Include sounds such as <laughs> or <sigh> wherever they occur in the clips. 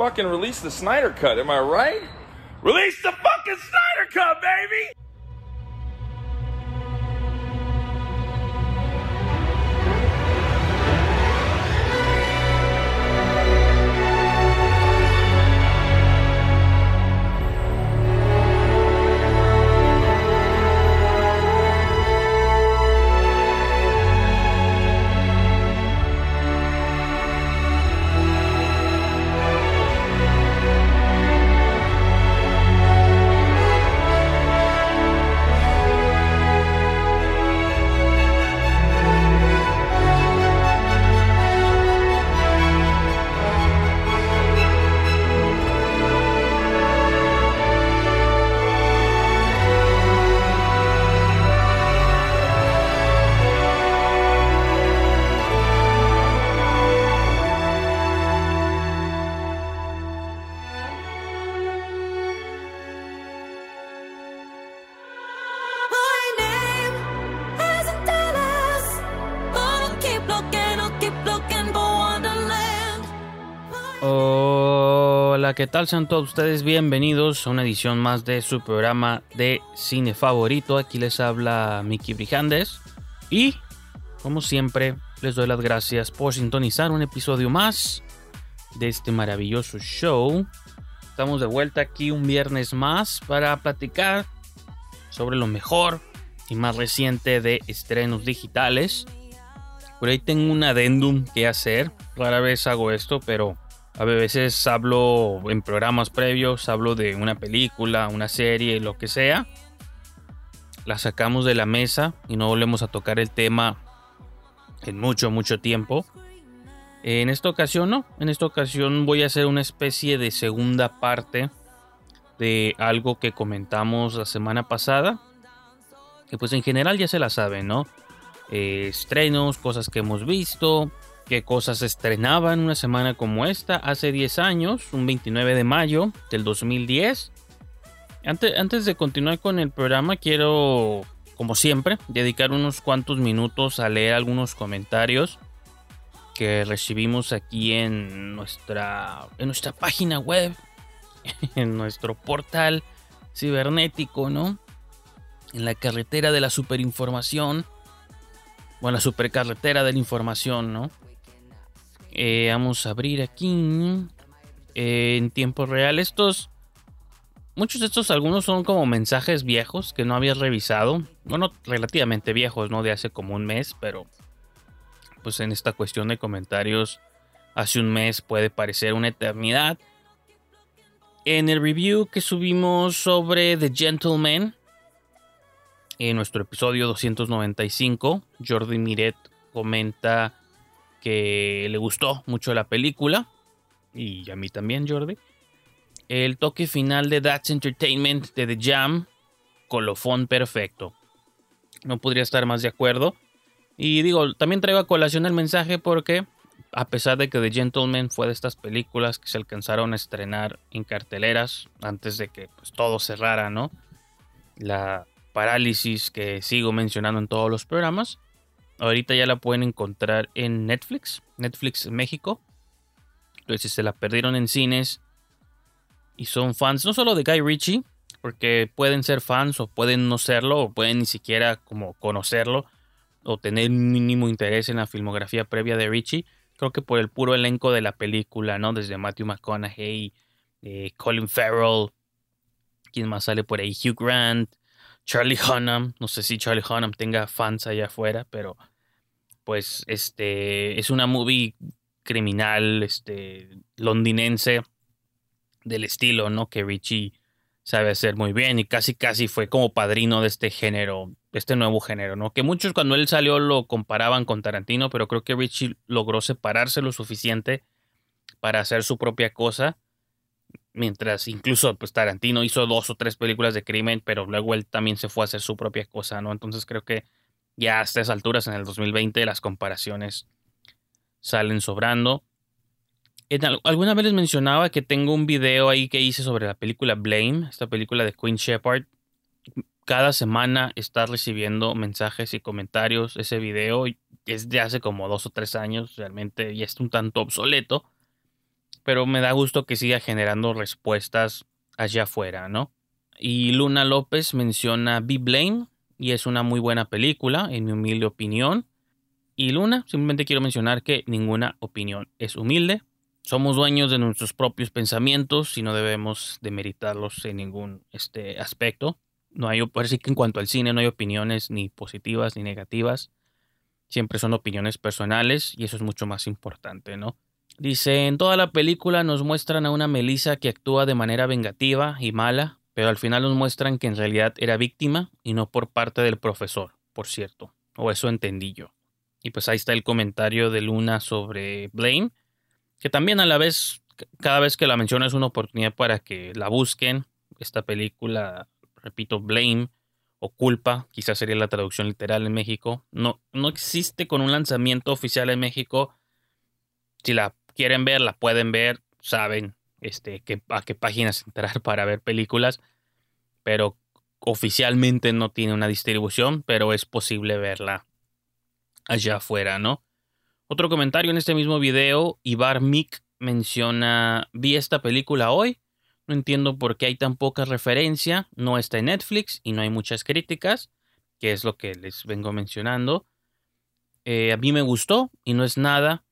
fucking release the Snyder Cut, am I right? Release the fucking Snyder Cut, baby! ¿Qué tal? Sean todos ustedes bienvenidos a una edición más de su programa de cine favorito. Aquí les habla Mickey Brijandes y, como siempre, les doy las gracias por sintonizar un episodio más de este maravilloso show. Estamos de vuelta aquí un viernes más para platicar sobre lo mejor y más reciente de estrenos digitales. Por ahí tengo un adendum que hacer. Rara vez hago esto, pero a veces hablo en programas previos, hablo de una película, una serie, lo que sea. La sacamos de la mesa y no volvemos a tocar el tema en mucho, mucho tiempo. En esta ocasión no, en esta ocasión voy a hacer una especie de segunda parte de algo que comentamos la semana pasada. Que pues en general ya se la saben, ¿no? Eh, estrenos, cosas que hemos visto, qué cosas estrenaban una semana como esta hace 10 años, un 29 de mayo del 2010. Antes, antes de continuar con el programa, quiero, como siempre, dedicar unos cuantos minutos a leer algunos comentarios que recibimos aquí en nuestra, en nuestra página web, <laughs> en nuestro portal cibernético, ¿no? En la carretera de la superinformación. Bueno, la supercarretera de la información, ¿no? Eh, vamos a abrir aquí eh, en tiempo real. Estos, muchos de estos, algunos son como mensajes viejos que no había revisado. Bueno, relativamente viejos, ¿no? De hace como un mes, pero pues en esta cuestión de comentarios, hace un mes puede parecer una eternidad. En el review que subimos sobre The Gentleman, en nuestro episodio 295, Jordi Miret comenta que le gustó mucho la película. Y a mí también, Jordi. El toque final de That's Entertainment de The Jam, colofón perfecto. No podría estar más de acuerdo. Y digo, también traigo a colación el mensaje porque, a pesar de que The Gentleman fue de estas películas que se alcanzaron a estrenar en carteleras antes de que pues, todo cerrara, ¿no? La parálisis que sigo mencionando en todos los programas. Ahorita ya la pueden encontrar en Netflix, Netflix México. Entonces, se la perdieron en cines y son fans no solo de Guy Ritchie, porque pueden ser fans o pueden no serlo, o pueden ni siquiera como conocerlo o tener mínimo interés en la filmografía previa de Ritchie. Creo que por el puro elenco de la película, ¿no? Desde Matthew McConaughey, eh, Colin Farrell, ¿quién más sale por ahí? Hugh Grant, Charlie Hunnam. No sé si Charlie Hunnam tenga fans allá afuera, pero pues este es una movie criminal este londinense del estilo, ¿no? Que Richie sabe hacer muy bien y casi casi fue como padrino de este género, este nuevo género, ¿no? Que muchos cuando él salió lo comparaban con Tarantino, pero creo que Richie logró separarse lo suficiente para hacer su propia cosa, mientras incluso pues Tarantino hizo dos o tres películas de crimen, pero luego él también se fue a hacer su propia cosa, ¿no? Entonces creo que ya a estas alturas, en el 2020, las comparaciones salen sobrando. alguna vez les mencionaba que tengo un video ahí que hice sobre la película Blame, esta película de Queen Shepard. Cada semana está recibiendo mensajes y comentarios. Ese video es de hace como dos o tres años, realmente ya es un tanto obsoleto. pero me da gusto que siga generando respuestas allá afuera, ¿no? Y Luna López menciona Be Blame y es una muy buena película, en mi humilde opinión. Y Luna, simplemente quiero mencionar que ninguna opinión es humilde. Somos dueños de nuestros propios pensamientos y no debemos demeritarlos en ningún este, aspecto. No hay, parece que en cuanto al cine no hay opiniones ni positivas ni negativas. Siempre son opiniones personales y eso es mucho más importante, ¿no? Dice, en toda la película nos muestran a una Melissa que actúa de manera vengativa y mala, pero al final nos muestran que en realidad era víctima y no por parte del profesor, por cierto. O eso entendí yo. Y pues ahí está el comentario de Luna sobre Blame, que también a la vez, cada vez que la menciono es una oportunidad para que la busquen. Esta película, repito, Blame o Culpa, quizás sería la traducción literal en México. No, no existe con un lanzamiento oficial en México. Si la quieren ver, la pueden ver, saben este, a qué páginas entrar <laughs> para ver películas, pero oficialmente no tiene una distribución, pero es posible verla allá afuera, ¿no? Otro comentario en este mismo video, Ibar Mick menciona, vi esta película hoy, no entiendo por qué hay tan poca referencia, no está en Netflix y no hay muchas críticas, que es lo que les vengo mencionando. Eh, a mí me gustó y no es nada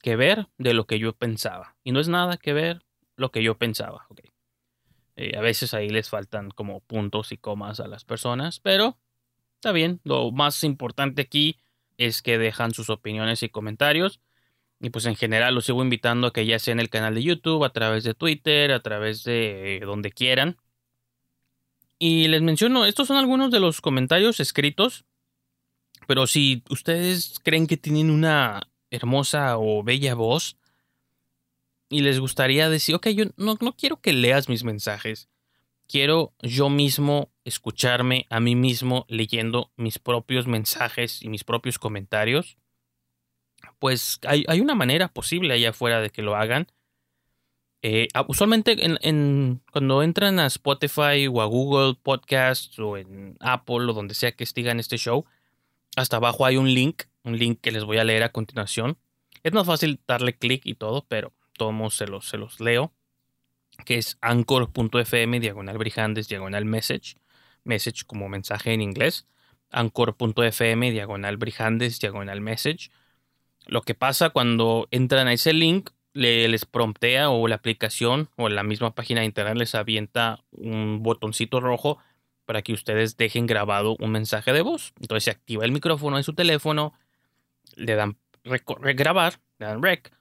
que ver de lo que yo pensaba. Y no es nada que ver lo que yo pensaba. Eh, a veces ahí les faltan como puntos y comas a las personas, pero está bien. Lo más importante aquí es que dejan sus opiniones y comentarios. Y pues en general los sigo invitando a que ya sea en el canal de YouTube, a través de Twitter, a través de donde quieran. Y les menciono, estos son algunos de los comentarios escritos. Pero si ustedes creen que tienen una hermosa o bella voz y les gustaría decir, ok, yo no, no quiero que leas mis mensajes, quiero yo mismo escucharme a mí mismo leyendo mis propios mensajes y mis propios comentarios, pues hay, una manera posible allá afuera de que lo hagan. Eh, ah, usualmente en, cuando entran a Spotify o a Google Podcasts o en Apple o donde sea que estigan este show, hasta abajo hay un link un link que les voy a leer a continuación. Es más fácil darle clic y todo, pero todos se los, leo. Que es anchor.fm diagonal brijandes diagonal message. Message como mensaje en inglés. Anchor.fm diagonal brijandes diagonal message. Lo que pasa cuando entran a ese link, les promptea o la aplicación o la misma página de internet les avienta un botoncito rojo para que ustedes dejen grabado un mensaje de voz. Entonces se activa el micrófono en su teléfono le dan grabar, le dan rec,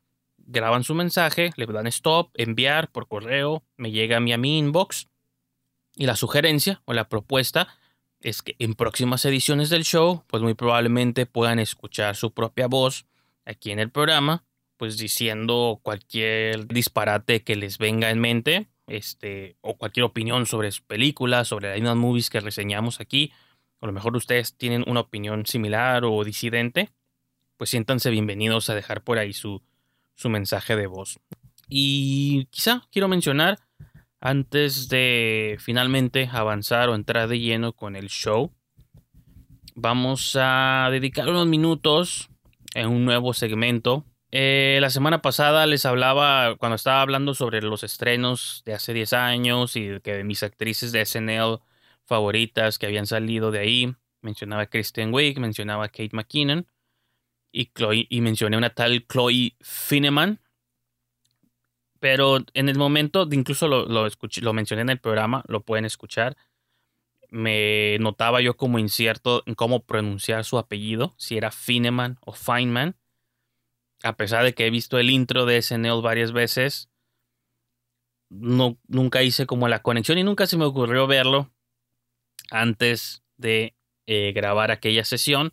graban su mensaje, le dan stop, enviar por correo, me llega a mí a mi inbox. Y la sugerencia o la propuesta es que en próximas ediciones del show, pues muy probablemente puedan escuchar su propia voz aquí en el programa, pues diciendo cualquier disparate que les venga en mente, este, o cualquier opinión sobre películas, sobre las mismas movies que reseñamos aquí. A lo mejor ustedes tienen una opinión similar o disidente, pues siéntanse bienvenidos a dejar por ahí su, su mensaje de voz. Y quizá quiero mencionar, antes de finalmente avanzar o entrar de lleno con el show, vamos a dedicar unos minutos en un nuevo segmento. Eh, la semana pasada les hablaba, cuando estaba hablando sobre los estrenos de hace 10 años y que mis actrices de SNL favoritas que habían salido de ahí, mencionaba a Kristen Wiig, mencionaba a Kate McKinnon y, y mencioné una tal Chloe Fineman. Pero en el momento, incluso lo, lo, escuché, lo mencioné en el programa, lo pueden escuchar. Me notaba yo como incierto en cómo pronunciar su apellido, si era Fineman o Feynman. A pesar de que he visto el intro de SNL varias veces, no, nunca hice como la conexión y nunca se me ocurrió verlo antes de eh, grabar aquella sesión.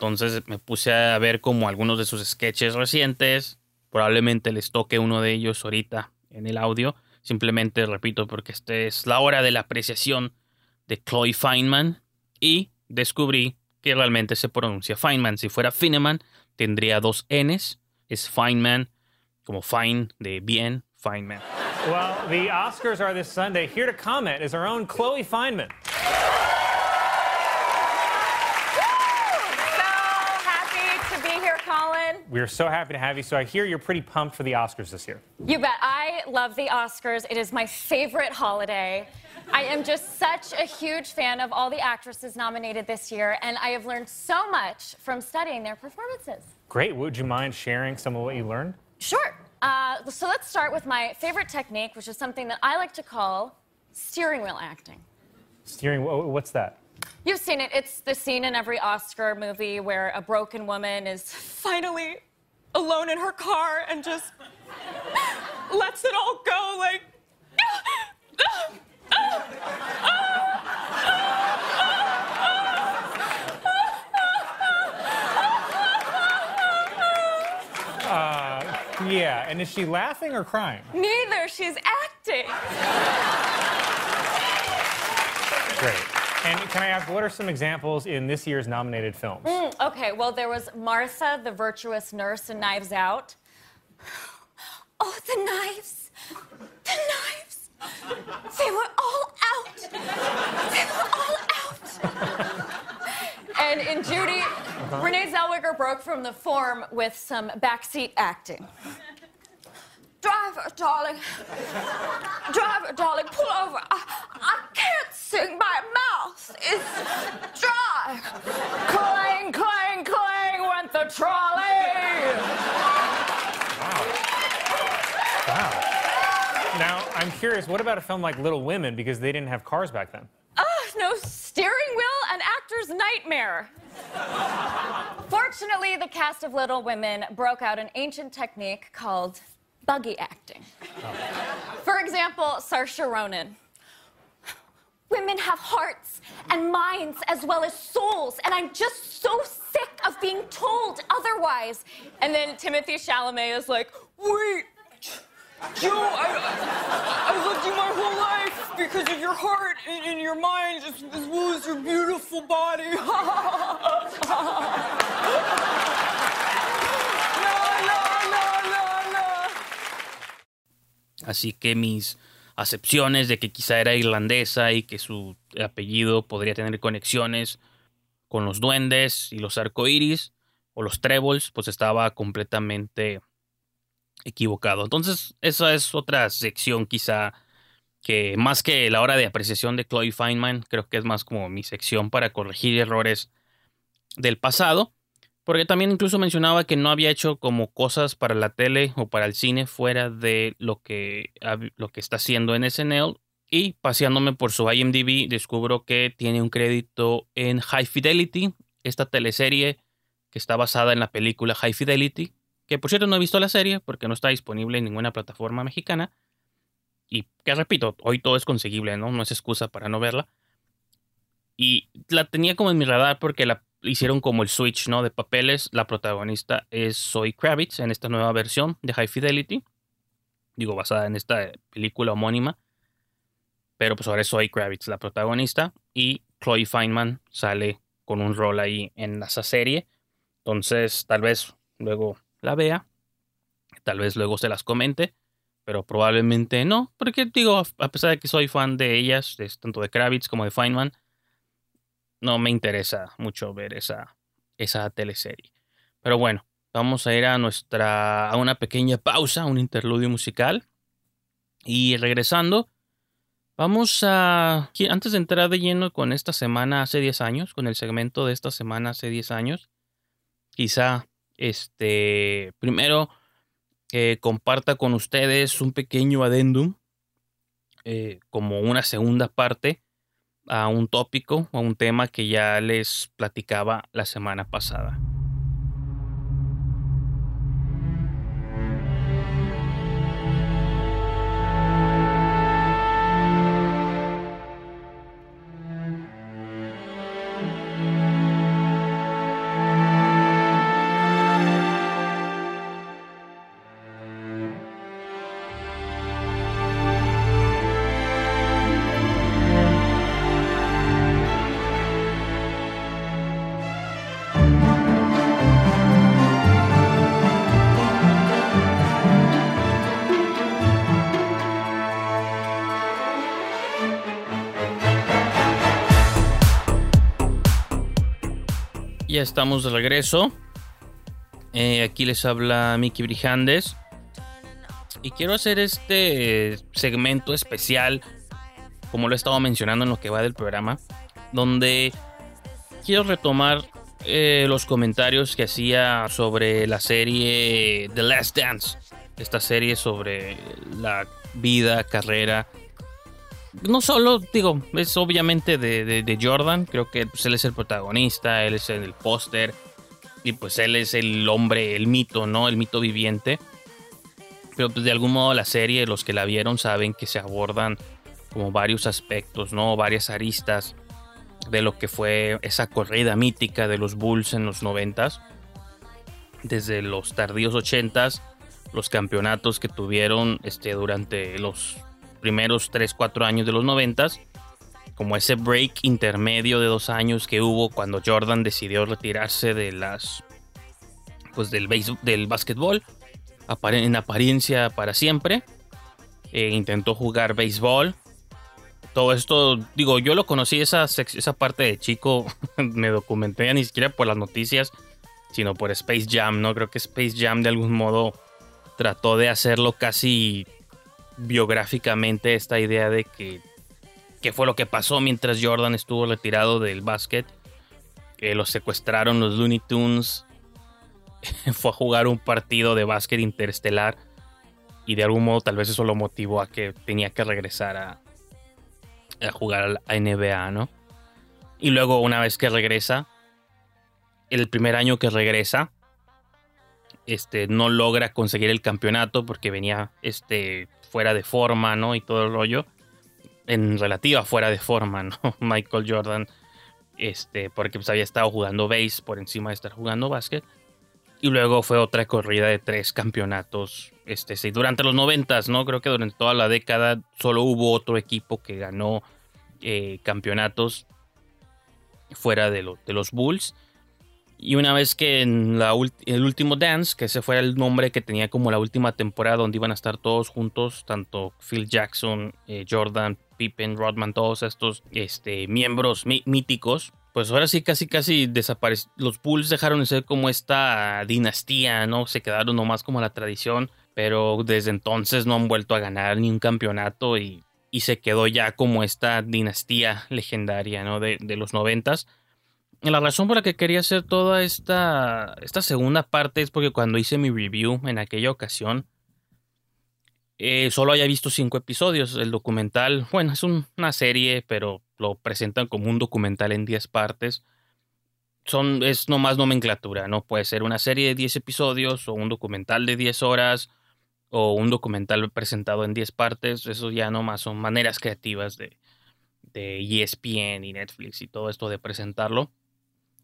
Entonces me puse a ver como algunos de sus sketches recientes. Probablemente les toque uno de ellos ahorita en el audio. Simplemente repito porque esta es la hora de la apreciación de Chloe Feynman. Y descubrí que realmente se pronuncia Feynman. Si fuera Fineman, tendría dos Ns. Es Feynman, como fine de bien, Feynman. Well, the Oscars are this Sunday. Here to comment is our own Chloe Feynman. We're so happy to have you. So I hear you're pretty pumped for the Oscars this year. You bet. I love the Oscars. It is my favorite holiday. I am just such a huge fan of all the actresses nominated this year, and I have learned so much from studying their performances. Great. Would you mind sharing some of what you learned? Sure. Uh, so let's start with my favorite technique, which is something that I like to call steering wheel acting. Steering. wh- What's that? You've seen it. It's the scene in every Oscar movie where a broken woman is finally alone in her car and just lets it all go like. Uh, yeah. And is she laughing or crying? Neither. She's acting. Great. And can I ask, what are some examples in this year's nominated films? Hmm, okay, well, there was Martha, the virtuous nurse in Knives Out. <gasps> Oh, the knives. The knives. They were all out. They were all out. and in Judy, uh-huh. Renee Zellweger broke from the form with some backseat acting. Driver, darling. Driver, darling, pull over. I, I can't sing. My mouth is dry. clang, clang, clang went the trolley. Wow. Now, I'm curious, what about a film like Little Women because they didn't have cars back then? Ah, no steering wheel, an actor's nightmare. Fortunately, the cast of Little Women broke out an ancient technique called buggy acting. For example, Saoirse Ronan. Women have hearts and minds as well as souls, and I'm just so sick of being told otherwise. And then Timothy Chalamet is like, wait, Joe, I, I loved you my whole life because of your heart and, and your mind as, as well as your beautiful body. <laughs> Así que mis acepciones de que quizá era irlandesa y que su apellido podría tener conexiones con los duendes y los arcoíris o los trébols, pues estaba completamente equivocado. Entonces, esa es otra sección quizá que más que la hora de apreciación de Chloe Feynman, creo que es más como mi sección para corregir errores del pasado. Porque también incluso mencionaba que no había hecho como cosas para la tele o para el cine fuera de lo que, lo que está haciendo en SNL. Y paseándome por su IMDb, descubro que tiene un crédito en High Fidelity, esta teleserie que está basada en la película High Fidelity. Que por cierto no he visto la serie porque no está disponible en ninguna plataforma mexicana. Y que repito, hoy todo es conseguible, ¿no? No es excusa para no verla. Y la tenía como en mi radar porque la hicieron como el switch, ¿no? De papeles. La protagonista es Zoe Kravitz en esta nueva versión de High Fidelity. Digo, basada en esta película homónima. Pero pues ahora es Zoe Kravitz la protagonista. Y Chloe Feynman sale con un rol ahí en esa serie. Entonces, tal vez luego la vea. Tal vez luego se las comente. Pero probablemente no. Porque digo, a pesar de que soy fan de ellas, tanto de Kravitz como de Feynman, no me interesa mucho ver esa, esa teleserie. Pero bueno, vamos a ir a nuestra a una pequeña pausa, un interludio musical. Y regresando, vamos a antes de entrar de lleno con esta semana hace 10 años, con el segmento de esta semana hace 10 años, quizá este primero eh, comparta con ustedes un pequeño adendum eh, como una segunda parte a un tópico o a un tema que ya les platicaba la semana pasada. Estamos de regreso. Eh, aquí les habla Mickey Brijandes. Y quiero hacer este segmento especial, como lo he estado mencionando en lo que va del programa, donde quiero retomar eh, los comentarios que hacía sobre la serie The Last Dance. Esta serie sobre la vida, carrera. No solo, digo, es obviamente de, Jordan. Creo que pues, él es el protagonista, él es el póster. Y pues él es el hombre, el mito, ¿no? El mito viviente. Pero pues de algún modo la serie, los que la vieron saben que se abordan como varios aspectos, ¿no? Varias aristas de lo que fue esa corrida mítica de los Bulls en los 90 desde los tardíos 80s, los campeonatos que tuvieron este, durante los primeros 3-4 años de los 90 como ese break intermedio de dos años que hubo cuando Jordan decidió retirarse de las pues del, del básquetbol en apariencia para siempre e intentó jugar béisbol todo esto, digo, yo lo conocí esa, esa parte de chico, <laughs> me documenté ni siquiera por las noticias, sino por Space Jam, ¿no? Creo que Space Jam de algún modo trató de hacerlo casi biográficamente esta idea de que fue lo que pasó mientras Jordan estuvo retirado del básquet. Que lo secuestraron los Looney Tunes. <laughs> fue a jugar un partido de básquet interestelar. Y de algún modo tal vez eso lo motivó a que tenía que regresar a, a jugar a NBA, ¿no? Y luego una vez que regresa, el primer año que regresa, este, no logra conseguir el campeonato porque venía este, fuera de forma, ¿no? Y todo el rollo. En relativa fuera de forma, ¿no? <laughs> Michael Jordan, este, porque pues había estado jugando base por encima de estar jugando básquet. Y luego fue otra corrida de tres campeonatos. Este, sí, durante los noventas, ¿no? Creo que durante toda la década solo hubo otro equipo que ganó eh, campeonatos fuera de, de, los Bulls. Y una vez que en la el último Dance, que ese fue el nombre que tenía como la última temporada donde iban a estar todos juntos, tanto Phil Jackson, eh, Jordan, Pippen, Rodman, todos estos este, miembros míticos, pues ahora sí casi casi desaparecieron. Los Bulls dejaron de ser como esta dinastía, ¿no? Se quedaron nomás como la tradición, pero desde entonces no han vuelto a ganar ni un campeonato y, se quedó ya como esta dinastía legendaria, ¿no? De, los noventas. La razón por la que quería hacer toda esta, esta segunda parte es porque cuando hice mi review en aquella ocasión, eh, solo haya visto cinco episodios. El documental, bueno, es una serie, pero lo presentan como un documental en diez partes. Son, es nomás nomenclatura, ¿no? Puede ser una serie de diez episodios o un documental de diez horas o un documental presentado en diez partes. Eso ya nomás son maneras creativas de, de ESPN y Netflix y todo esto de presentarlo.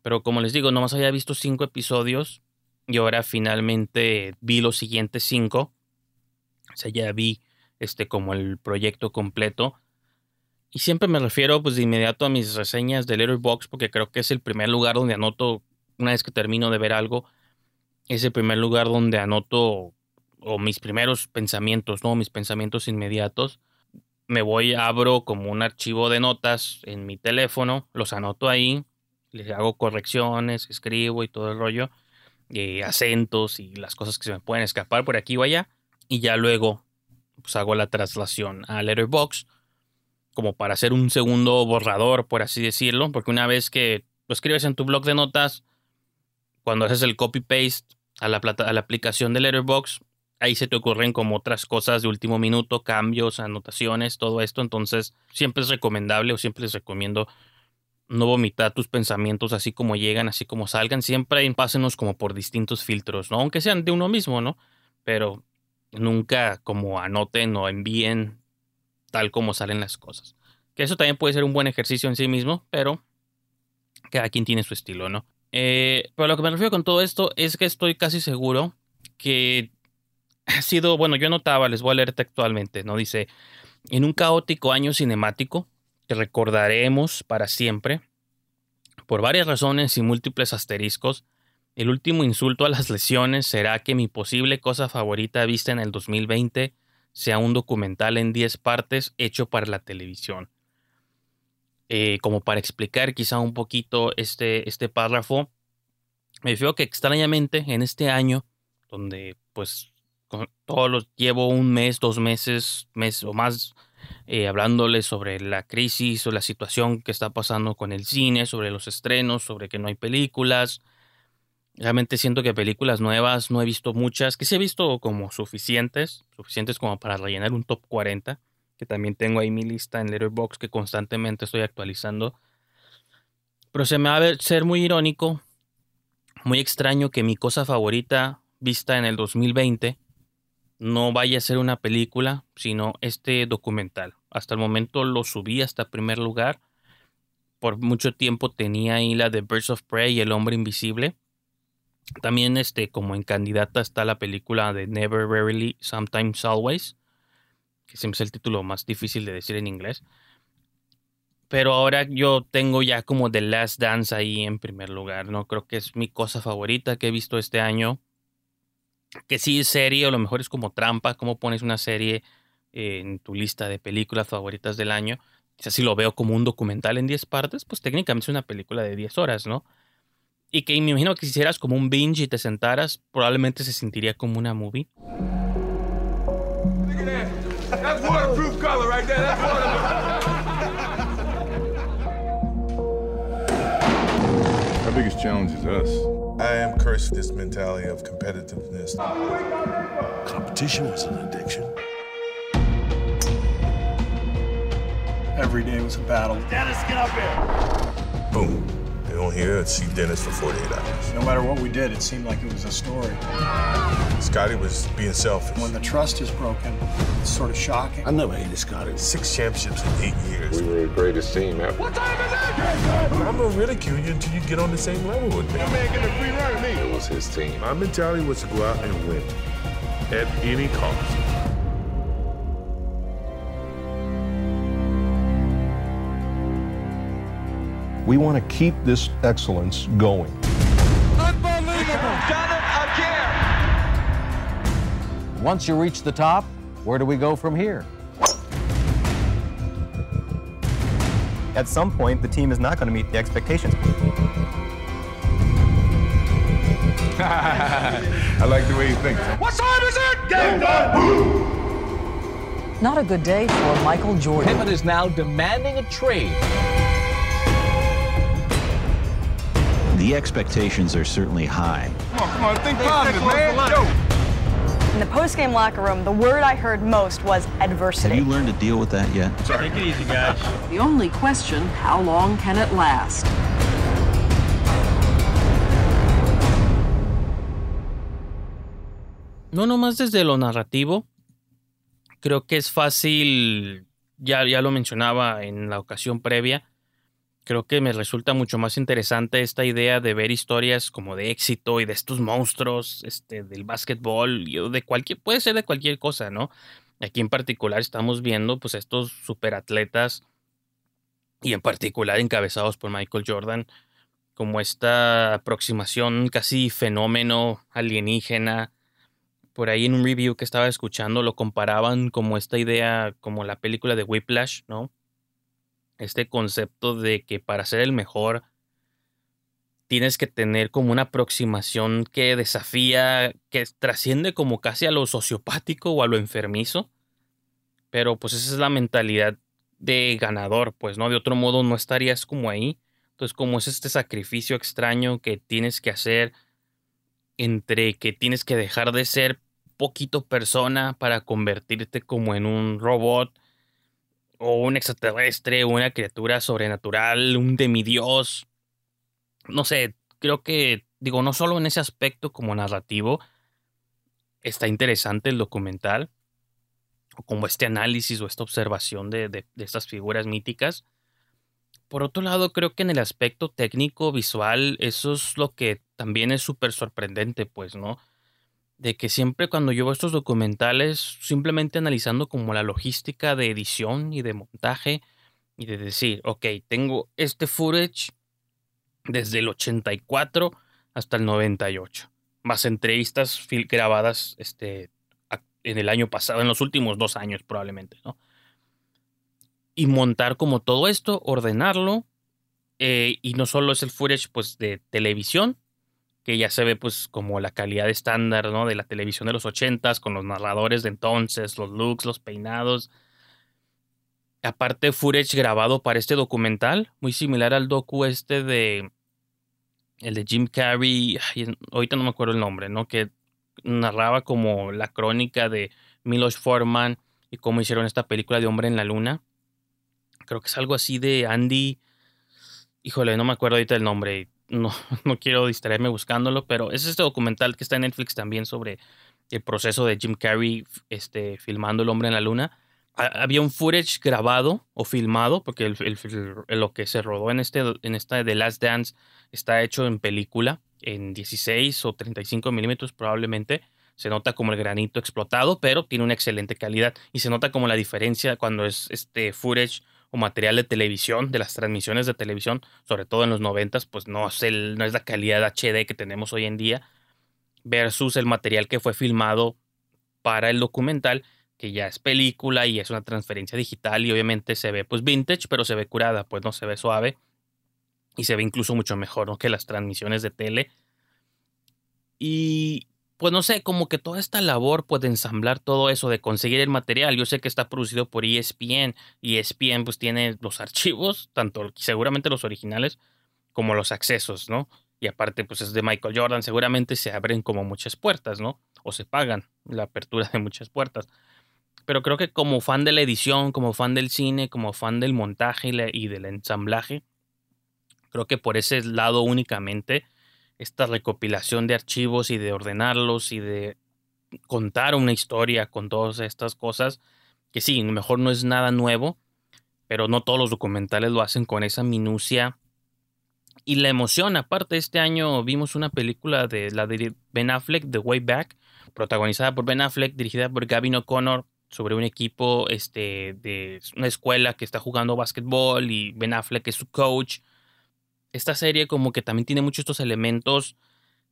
Pero como les digo, nomás había visto cinco episodios y ahora finalmente vi los siguientes cinco o sea, ya vi este como el proyecto completo. Y siempre me refiero pues de inmediato a mis reseñas de Letterboxd porque creo que es el primer lugar donde anoto, una vez que termino de ver algo, es el primer lugar donde anoto o mis primeros pensamientos, ¿no? Mis pensamientos inmediatos. Me voy, abro como un archivo de notas en mi teléfono, los anoto ahí, les hago correcciones, escribo y todo el rollo, y acentos y las cosas que se me pueden escapar por aquí o allá y ya luego pues hago la traslación a Letterboxd como para hacer un segundo borrador, por así decirlo, porque una vez que lo escribes en tu blog de notas, cuando haces el copy-paste a la, a la aplicación de Letterboxd, ahí se te ocurren como otras cosas de último minuto, cambios, anotaciones, todo esto, entonces siempre es recomendable o siempre les recomiendo no vomitar tus pensamientos así como llegan, así como salgan, siempre pásenos como por distintos filtros, ¿no? Aunque sean de uno mismo, ¿no? Pero nunca como anoten o envíen tal como salen las cosas. Que eso también puede ser un buen ejercicio en sí mismo, pero cada quien tiene su estilo, ¿no? Eh, pero lo que me refiero con todo esto es que estoy casi seguro que ha sido, bueno, yo notaba, les voy a leer textualmente, ¿no? Dice, en un caótico año cinemático que recordaremos para siempre, por varias razones y múltiples asteriscos, el último insulto a las lesiones será que mi posible cosa favorita vista en el 2020 sea un documental en 10 partes hecho para la televisión. Eh, como para explicar quizá un poquito este, este párrafo, Me refiero que extrañamente en este año, donde pues con todos los llevo un mes, dos meses, mes o más eh, hablándoles sobre la crisis o la situación que está pasando con el cine, sobre los estrenos, sobre que no hay películas. Realmente siento que películas nuevas no he visto muchas, que sí he visto como suficientes, suficientes como para rellenar un top 40, que también tengo ahí mi lista en Letterboxd que constantemente estoy actualizando. Pero se me va a ser muy irónico, muy extraño que mi cosa favorita vista en el 2020 no vaya a ser una película, sino este documental. Hasta el momento lo subí hasta primer lugar. Por mucho tiempo tenía ahí la de Birds of Prey y El Hombre Invisible. También este, como en candidata está la película de Never Rarely, Sometimes Always, que siempre es el título más difícil de decir en inglés. Pero ahora yo tengo ya como The Last Dance ahí en primer lugar, ¿no? Creo que es mi cosa favorita que he visto este año que sí es serie, o a lo mejor es como trampa, como pones una serie en tu lista de películas favoritas del año. Quizás si lo veo como un documental en 10 partes, pues técnicamente es una película de 10 horas, ¿no? Y que me imagino que si hicieras como un binge y te sentaras, probablemente se sentiría como una movie. Challenge is us. I am cursed with this mentality of competitiveness. Competition was an addiction. Every day was a battle. Dennis, get up here. Boom. They don't hear and see Dennis for 48 hours. No matter what we did, it seemed like it was a story. Scotty was being selfish. When the trust is broken, it's sort of shocking. I never hated Scotty. Six championships in eight years. We were the greatest team ever. What time is it? I'm gonna ridicule you until you get on the same level with me. man getting a free run at me. It was his team. My mentality was to go out and win at any cost. We want to keep this excellence going. Once you reach the top, where do we go from here? At some point, the team is not going to meet the expectations. <laughs> I like the way he thinks. What time is it? Game time! Not a good day for Michael Jordan. Pittman is now demanding a trade. The expectations are certainly high. Come on, come on, think positive, man. Yo. In the post-game locker room, the word I heard most was adversity. Have you learned to deal with that yet? The only question, how long can it last? No nomás desde lo narrativo, creo que es fácil, ya, ya lo mencionaba en la ocasión previa, creo que me resulta mucho más interesante esta idea de ver historias como de éxito y de estos monstruos, este, del básquetbol, de cualquier, puede ser de cualquier cosa, ¿no? Aquí en particular estamos viendo pues estos superatletas y en particular encabezados por Michael Jordan, como esta aproximación casi fenómeno alienígena. Por ahí en un review que estaba escuchando lo comparaban como esta idea, como la película de Whiplash, ¿no? Este concepto de que para ser el mejor tienes que tener como una aproximación que desafía, que trasciende como casi a lo sociopático o a lo enfermizo. Pero pues esa es la mentalidad de ganador, pues, ¿no? De otro modo no estarías como ahí. Entonces, como es este sacrificio extraño que tienes que hacer entre que tienes que dejar de ser poquito persona para convertirte como en un robot o un extraterrestre, una criatura sobrenatural, un demidios. No sé, creo que, digo, no solo en ese aspecto como narrativo, está interesante el documental, o como este análisis o esta observación de, de, de estas figuras míticas. Por otro lado, creo que en el aspecto técnico, visual, eso es lo que también es súper sorprendente, pues, ¿no? De que siempre cuando yo veo estos documentales, simplemente analizando como la logística de edición y de montaje, y de decir, ok, tengo este footage desde el 84 hasta el 98, más entrevistas grabadas este, en el año pasado, en los últimos dos años probablemente, ¿no? Y montar como todo esto, ordenarlo, eh, y no solo es el footage pues de televisión, que ya se ve pues como la calidad estándar, ¿no? De la televisión de los ochentas, con los narradores de entonces, los looks, los peinados. Aparte, footage grabado para este documental, muy similar al docu este de... El de Jim Carrey, ahorita no me acuerdo el nombre, ¿no? Que narraba como la crónica de Milos Forman y cómo hicieron esta película de Hombre en la Luna. Creo que es algo así de Andy. Híjole, no me acuerdo ahorita el nombre. No, <laughs> no quiero distraerme buscándolo, pero es este documental que está en Netflix también sobre el proceso de Jim Carrey este, filmando El Hombre en la Luna. Había un footage grabado o filmado, porque lo que se rodó en, este, en esta The Last Dance está hecho en película, en 16 o 35 milímetros probablemente se nota como el granito explotado, pero tiene una excelente calidad y se nota como la diferencia cuando es este footage material de televisión, de las transmisiones de televisión, sobre todo en los 90, pues no es, no es la calidad HD que tenemos hoy en día, versus el material que fue filmado para el documental, que ya es película y es una transferencia digital y obviamente se ve pues vintage, pero se ve curada, pues no se ve suave y se ve incluso mucho mejor que las transmisiones de tele. Y pues no sé, como que toda esta labor pues de ensamblar todo eso, de conseguir el material, yo sé que está producido por ESPN y ESPN pues tiene los <laughs> archivos, tanto seguramente los originales como los accesos, ¿no? Y aparte pues es de Michael Jordan, seguramente se abren como muchas puertas, ¿no? O se pagan la apertura de muchas puertas. Pero creo que como fan de la edición, como fan del cine, como fan del montaje y del ensamblaje, creo que por ese lado únicamente esta recopilación de archivos y de ordenarlos y de contar una historia con todas estas cosas, que sí, mejor no es nada nuevo, pero no todos los documentales lo hacen con esa minucia y la emoción. Aparte, este año vimos una película de la de Ben Affleck, The Way Back, protagonizada por Ben Affleck, dirigida por Gavin O'Connor, sobre un equipo este, de una escuela que está jugando básquetbol y Ben Affleck es su coach esta serie como que también tiene muchos estos elementos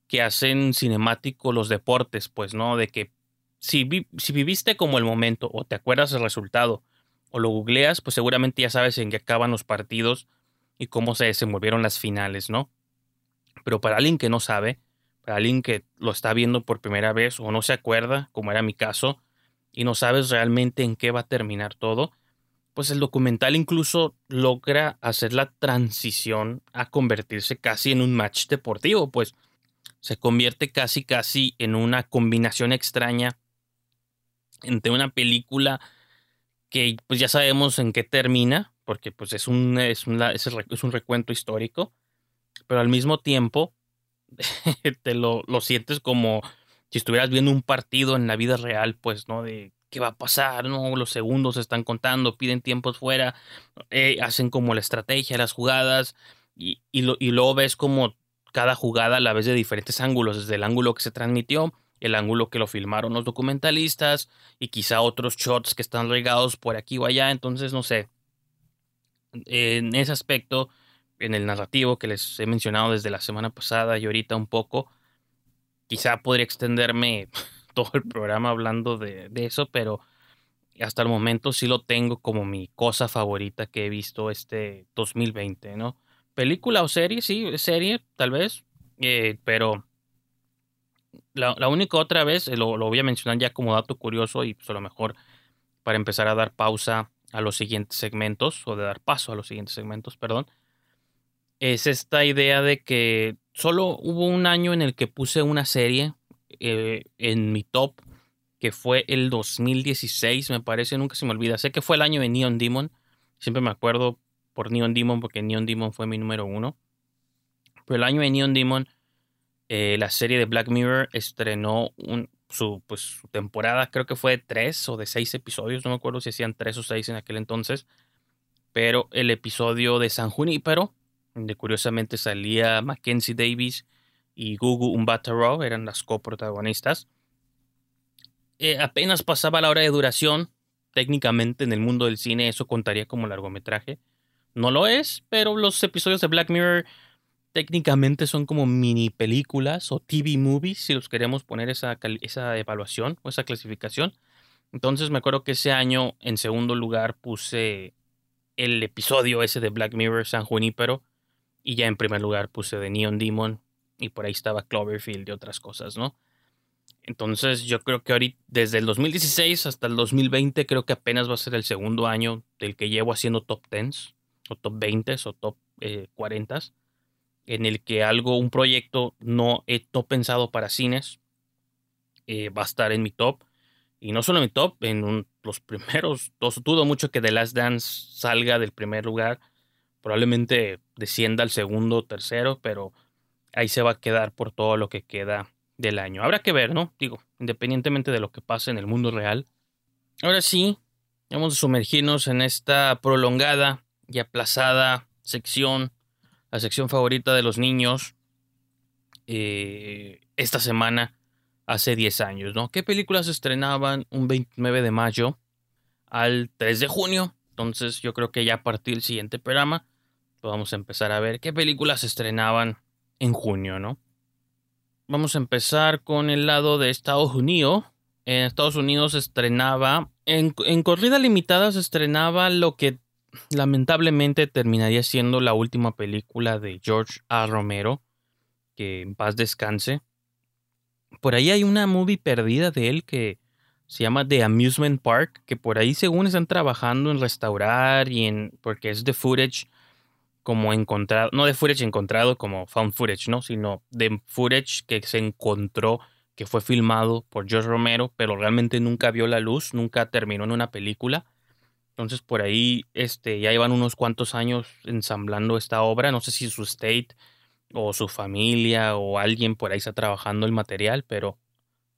que hacen cinemático los deportes, pues, ¿no? De que si, si viviste como el momento o te acuerdas el resultado o lo googleas, pues seguramente ya sabes en qué acaban los partidos y cómo se desenvolvieron las finales, ¿no? Pero para alguien que no sabe, para alguien que lo está viendo por primera vez o no se acuerda, como era mi caso, y no sabes realmente en qué va a terminar todo, pues el documental incluso logra hacer la transición a convertirse casi en un match deportivo, pues se convierte casi casi en una combinación extraña entre una película que pues ya sabemos en qué termina, porque pues es un, es, es un recuento histórico, pero al mismo tiempo <laughs> te lo, lo sientes como si estuvieras viendo un partido en la vida real, pues, ¿no? De qué va a pasar, ¿no? Los segundos se están contando, piden tiempos fuera, eh, hacen como la estrategia, las jugadas, y, y, luego ves como cada jugada la ves de diferentes ángulos, desde el ángulo que se transmitió, el ángulo que lo filmaron los documentalistas, y quizá otros shots que están regados por aquí o allá, entonces no sé. En ese aspecto, en el narrativo que les he mencionado desde la semana pasada y ahorita un poco, quizá podría extenderme todo el programa hablando de, eso, pero hasta el momento sí lo tengo como mi cosa favorita que he visto este 2020, ¿no? Película o serie, sí, serie, tal vez, eh, pero la, única otra vez, eh, lo, voy a mencionar ya como dato curioso y pues a lo mejor para empezar a dar pausa a los siguientes segmentos, o de dar paso a los siguientes segmentos, perdón, es esta idea de que solo hubo un año en el que puse una serie eh, en mi top, que fue el 2016, me parece, nunca se me olvida. Sé que fue el año de Neon Demon, siempre me acuerdo por Neon Demon porque Neon Demon fue mi número uno. Pero el año de Neon Demon, eh, la serie de Black Mirror estrenó su, pues, su temporada, creo que fue de tres o de seis episodios, no me acuerdo si hacían tres o seis en aquel entonces. Pero el episodio de San Junípero, donde curiosamente salía Mackenzie Davis y Gugu Umbataro eran las coprotagonistas. Eh, apenas pasaba la hora de duración. Técnicamente en el mundo del cine eso contaría como largometraje. No lo es, pero los episodios de Black Mirror técnicamente son como mini películas o TV movies, si los queremos poner esa, esa evaluación o esa clasificación. Entonces me acuerdo que ese año en segundo lugar puse el episodio ese de Black Mirror San Junípero y ya en primer lugar puse de Neon Demon y por ahí estaba Cloverfield y otras cosas, ¿no? Entonces yo creo que ahorita, desde el 2016 hasta el 2020, creo que apenas va a ser el segundo año del que llevo haciendo top 10 o top 20 o top eh, 40 en el que algo, un proyecto no, he no pensado para cines eh, va a estar en mi top. Y no solo en mi top, en un, los primeros <laughs> dos. Dudo mucho que The Last Dance salga del primer lugar. Probablemente descienda al segundo o tercero, pero ahí se va a quedar por todo lo que queda del año. Habrá que ver, ¿no? Digo, independientemente de lo que pase en el mundo real. Ahora sí, vamos a sumergirnos en esta prolongada y aplazada sección, la sección favorita de los niños, eh, esta semana, hace 10 años, ¿no? ¿Qué películas estrenaban un 29 de mayo al 3 de junio? Entonces yo creo que ya a partir del siguiente programa pues vamos a empezar a ver qué películas estrenaban en junio, ¿no? Vamos a empezar con el lado de Estados Unidos. En Estados Unidos se estrenaba, en, en corrida limitada se estrenaba lo que lamentablemente terminaría siendo la última película de George A. Romero, que en paz descanse. Por ahí hay una movie perdida de él que se llama The Amusement Park, que por ahí según están trabajando en restaurar y en, porque es de footage como encontrado, no de footage encontrado como found footage, ¿no? Sino de footage que se encontró, que fue filmado por George Romero, pero realmente nunca vio la luz, nunca terminó en una película. Entonces por ahí este, ya llevan unos cuantos años ensamblando esta obra. No sé si su state o su familia o alguien por ahí está trabajando el material, pero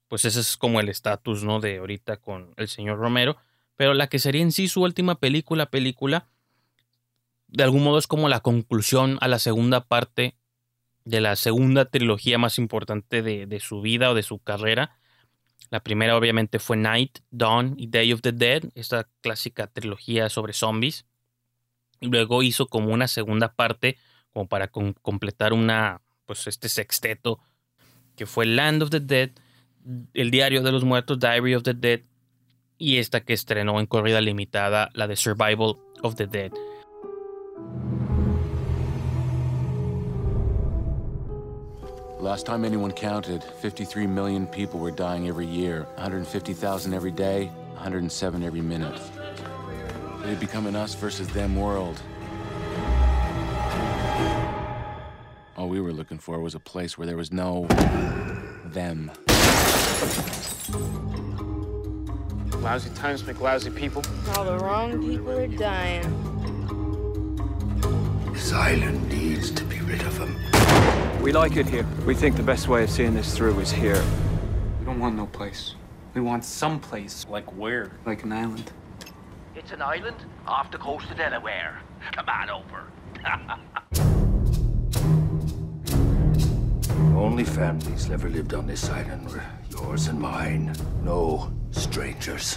pues ese es como el estatus, ¿no? De ahorita con el señor Romero. Pero la que sería en sí su última película, película, de algún modo es como la conclusión a la segunda parte de la segunda trilogía más importante de, su vida o de su carrera. La primera obviamente fue Night, Dawn y Day of the Dead, esta clásica trilogía sobre zombies. Y luego hizo como una segunda parte, como para com completar una, pues este sexteto, que fue Land of the Dead, El Diario de los Muertos, Diary of the Dead, y esta que estrenó en corrida limitada, la de Survival of the Dead. Last time anyone counted, 53 million people were dying every year, 150,000 every day, 107 every minute. It'd become an us versus them world. All we were looking for was a place where there was no them. Lousy times make lousy people. All the wrong people are dying. This island needs to be rid of them. We like it here. We think the best way of seeing this through is here. We don't want no place. We want some place. Like where? Like an island. It's an island off the coast of Delaware. Come on over. <laughs> Only families ever lived on this island were yours and mine. No strangers.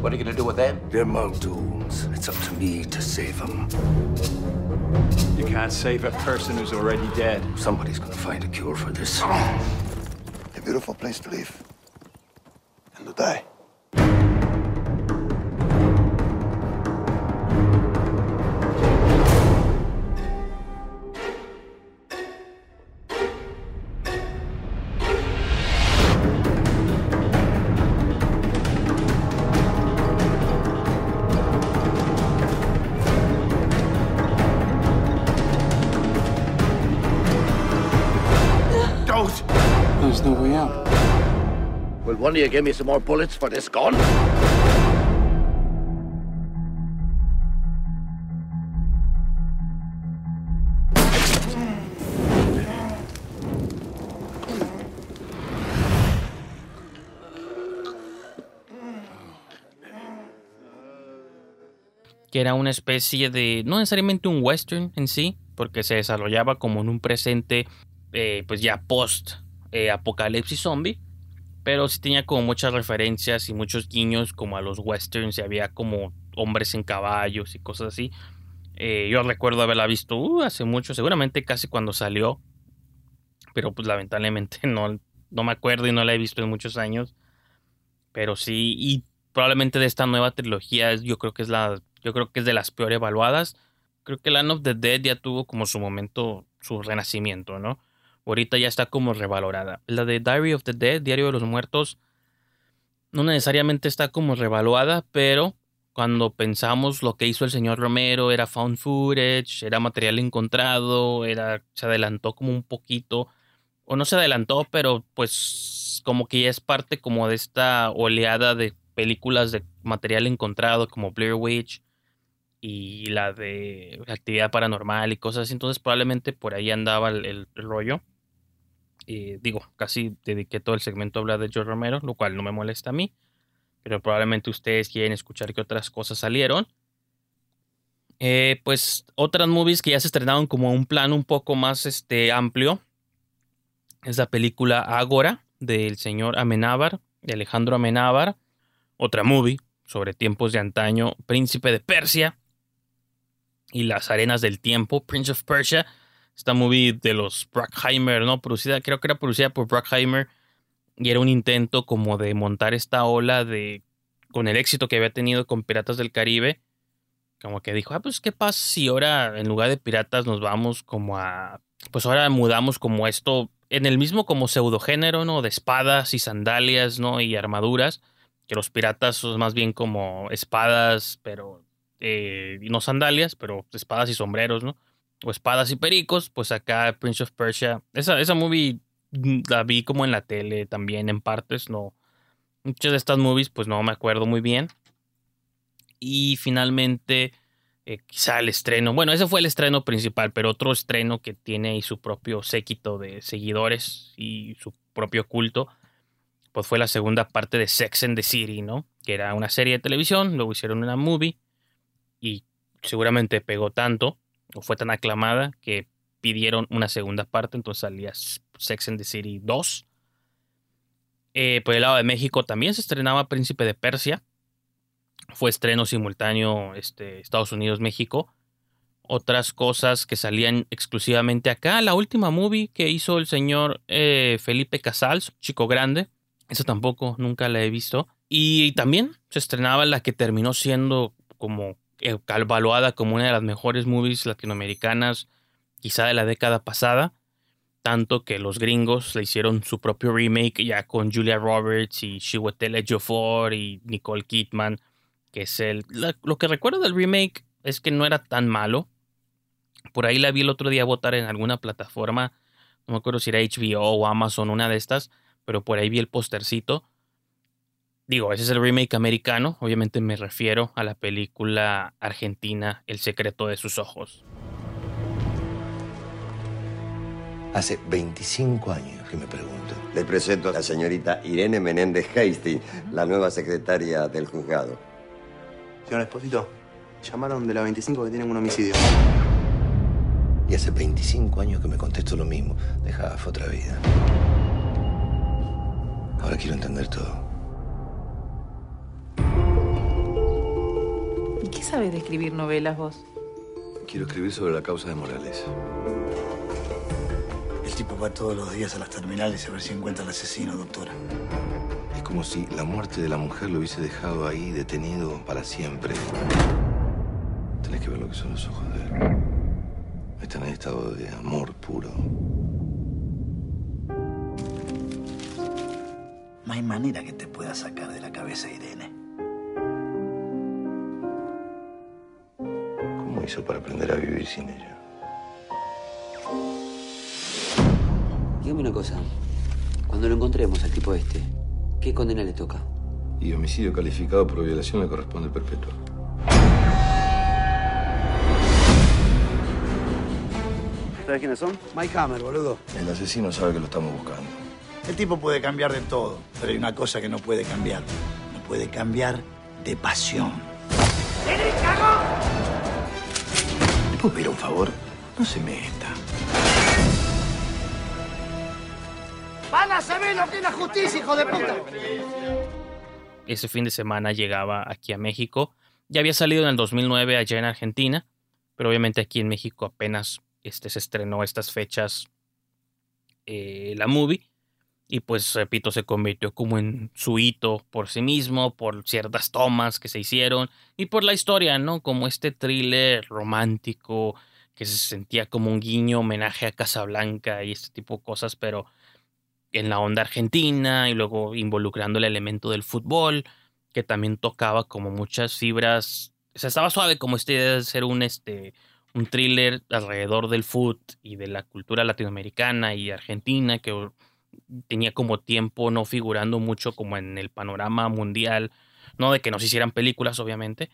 What are you gonna do with them? They're Muldoons. It's up to me to save them. You can't save a person who's already dead. Somebody's gonna find a cure for this. A beautiful place to live. And to die. Will one you give me some more bullets for this gun? que era una especie de, no necesariamente un western en sí, porque se desarrollaba como en un presente, eh, pues ya post eh, apocalipsis zombie, pero sí tenía como muchas referencias y muchos guiños como a los westerns y había como hombres en caballos y cosas así. Eh, yo recuerdo haberla visto uh, hace mucho, seguramente casi cuando salió, pero pues lamentablemente <laughs> no, no me acuerdo y no la he visto en muchos años. Pero sí, y probablemente de esta nueva trilogía yo creo que es la yo creo que es de las peor evaluadas. Creo que Land of the Dead ya tuvo como su momento su renacimiento, ¿no? Ahorita ya está como revalorada. La de Diary of the Dead, Diario de los Muertos, no necesariamente está como revaluada, pero cuando pensamos lo que hizo el señor Romero era found footage, era material encontrado, era se adelantó como un poquito o no se adelantó, pero pues como que ya es parte como de esta oleada de películas de material encontrado como Blair Witch y la de actividad paranormal y cosas así, entonces probablemente por ahí andaba el, el rollo. Y digo, casi dediqué todo el segmento a hablar de Joe Romero, lo cual no me molesta a mí, pero probablemente ustedes quieren escuchar que otras cosas salieron. Eh, pues otras movies que ya se estrenaron como un plan un poco más este, amplio. Es la película Ágora del señor Amenábar, de Alejandro Amenábar. Otra movie sobre tiempos de antaño, Príncipe de Persia y las arenas del tiempo, Prince of Persia. Esta movie de los Brockheimer, ¿no? Producida, creo que era producida por Brockheimer y era un intento como de montar esta ola de con el éxito que había tenido con Piratas del Caribe como que dijo, ah, pues qué pasa si ahora en lugar de piratas nos vamos como a, pues ahora mudamos como esto en el mismo como pseudogénero, ¿no? De espadas y sandalias, ¿no? Y armaduras, que los piratas son más bien como espadas, pero eh, no sandalias, pero espadas y sombreros, ¿no? O espadas y pericos, pues acá Prince of Persia, esa, esa movie la vi como en la tele también en partes, no. Muchas de estas movies pues no me acuerdo muy bien. Y finalmente eh, quizá el estreno, bueno, ese fue el estreno principal, pero otro estreno que tiene ahí su propio séquito de seguidores y su propio culto, pues fue la segunda parte de Sex and the City, ¿no? Que era una serie de televisión, luego hicieron una movie y seguramente pegó tanto fue tan aclamada que pidieron una segunda parte, entonces salía Sex and the City 2. Eh, por el lado de México también se estrenaba Príncipe de Persia. Fue estreno simultáneo este, Estados Unidos-México. Otras cosas que salían exclusivamente acá. La última movie que hizo el señor eh, Felipe Casals, Chico Grande. Esa tampoco nunca la he visto. Y también se estrenaba la que terminó siendo como evaluada como una de las mejores movies latinoamericanas, quizá de la década pasada, tanto que los gringos le hicieron su propio remake ya con Julia Roberts y Chiwetel Ejiofor y Nicole Kidman, que es el lo que recuerdo del remake es que no era tan malo. Por ahí la vi el otro día votar en alguna plataforma, no me acuerdo si era HBO o Amazon, una de estas, pero por ahí vi el postercito Digo, ese es el remake americano, obviamente me refiero a la película argentina El secreto de sus ojos. Hace 25 años que me pregunto. Le presento a la señorita Irene Menéndez Hasty, la nueva secretaria del juzgado. Señor Esposito, llamaron de la 25 que tienen un homicidio. Y hace 25 años que me contesto lo mismo. Deja, fue otra vida. Ahora quiero entender todo. Qué sabes de escribir novelas vos? Quiero escribir sobre la causa de Morales. El tipo va todos los días a las terminales a ver si encuentra al asesino, doctora. Es como si la muerte de la mujer lo hubiese dejado ahí detenido para siempre. Tenés que ver lo que son los ojos de él. Están en estado de amor puro. No hay manera que te pueda sacar de la cabeza, Irene. ¿Cómo hizo para aprender a vivir sin ella? Dígame una cosa. Cuando lo encontremos al tipo este, ¿qué condena le toca? Y homicidio calificado por violación le corresponde perpetua. ¿Sabes quiénes son? Mike Hammer, boludo. El asesino sabe que lo estamos buscando. El tipo puede cambiar de todo, pero hay una cosa que no puede cambiar. No puede cambiar de pasión. ¿Le puedo pedir un favor? No se meta. ¡Van a saber lo que es la justicia, hijo de puta! Ese fin de semana llegaba aquí a México. Ya había salido en el 2009 allá en Argentina, pero obviamente aquí en México apenas este, se estrenó estas fechas eh, la movie. Y pues, repito, se convirtió como en su hito por sí mismo, por ciertas tomas que se hicieron y por la historia, ¿no? Como este thriller romántico que se sentía como un guiño homenaje a Casablanca y este tipo de cosas, pero en la onda argentina y luego involucrando el elemento del fútbol, que también tocaba como muchas fibras, o sea, estaba suave como esta idea de ser un, este, un thriller alrededor del foot y de la cultura latinoamericana y argentina, que tenía como tiempo no figurando mucho como en el panorama mundial, no de que nos hicieran películas obviamente,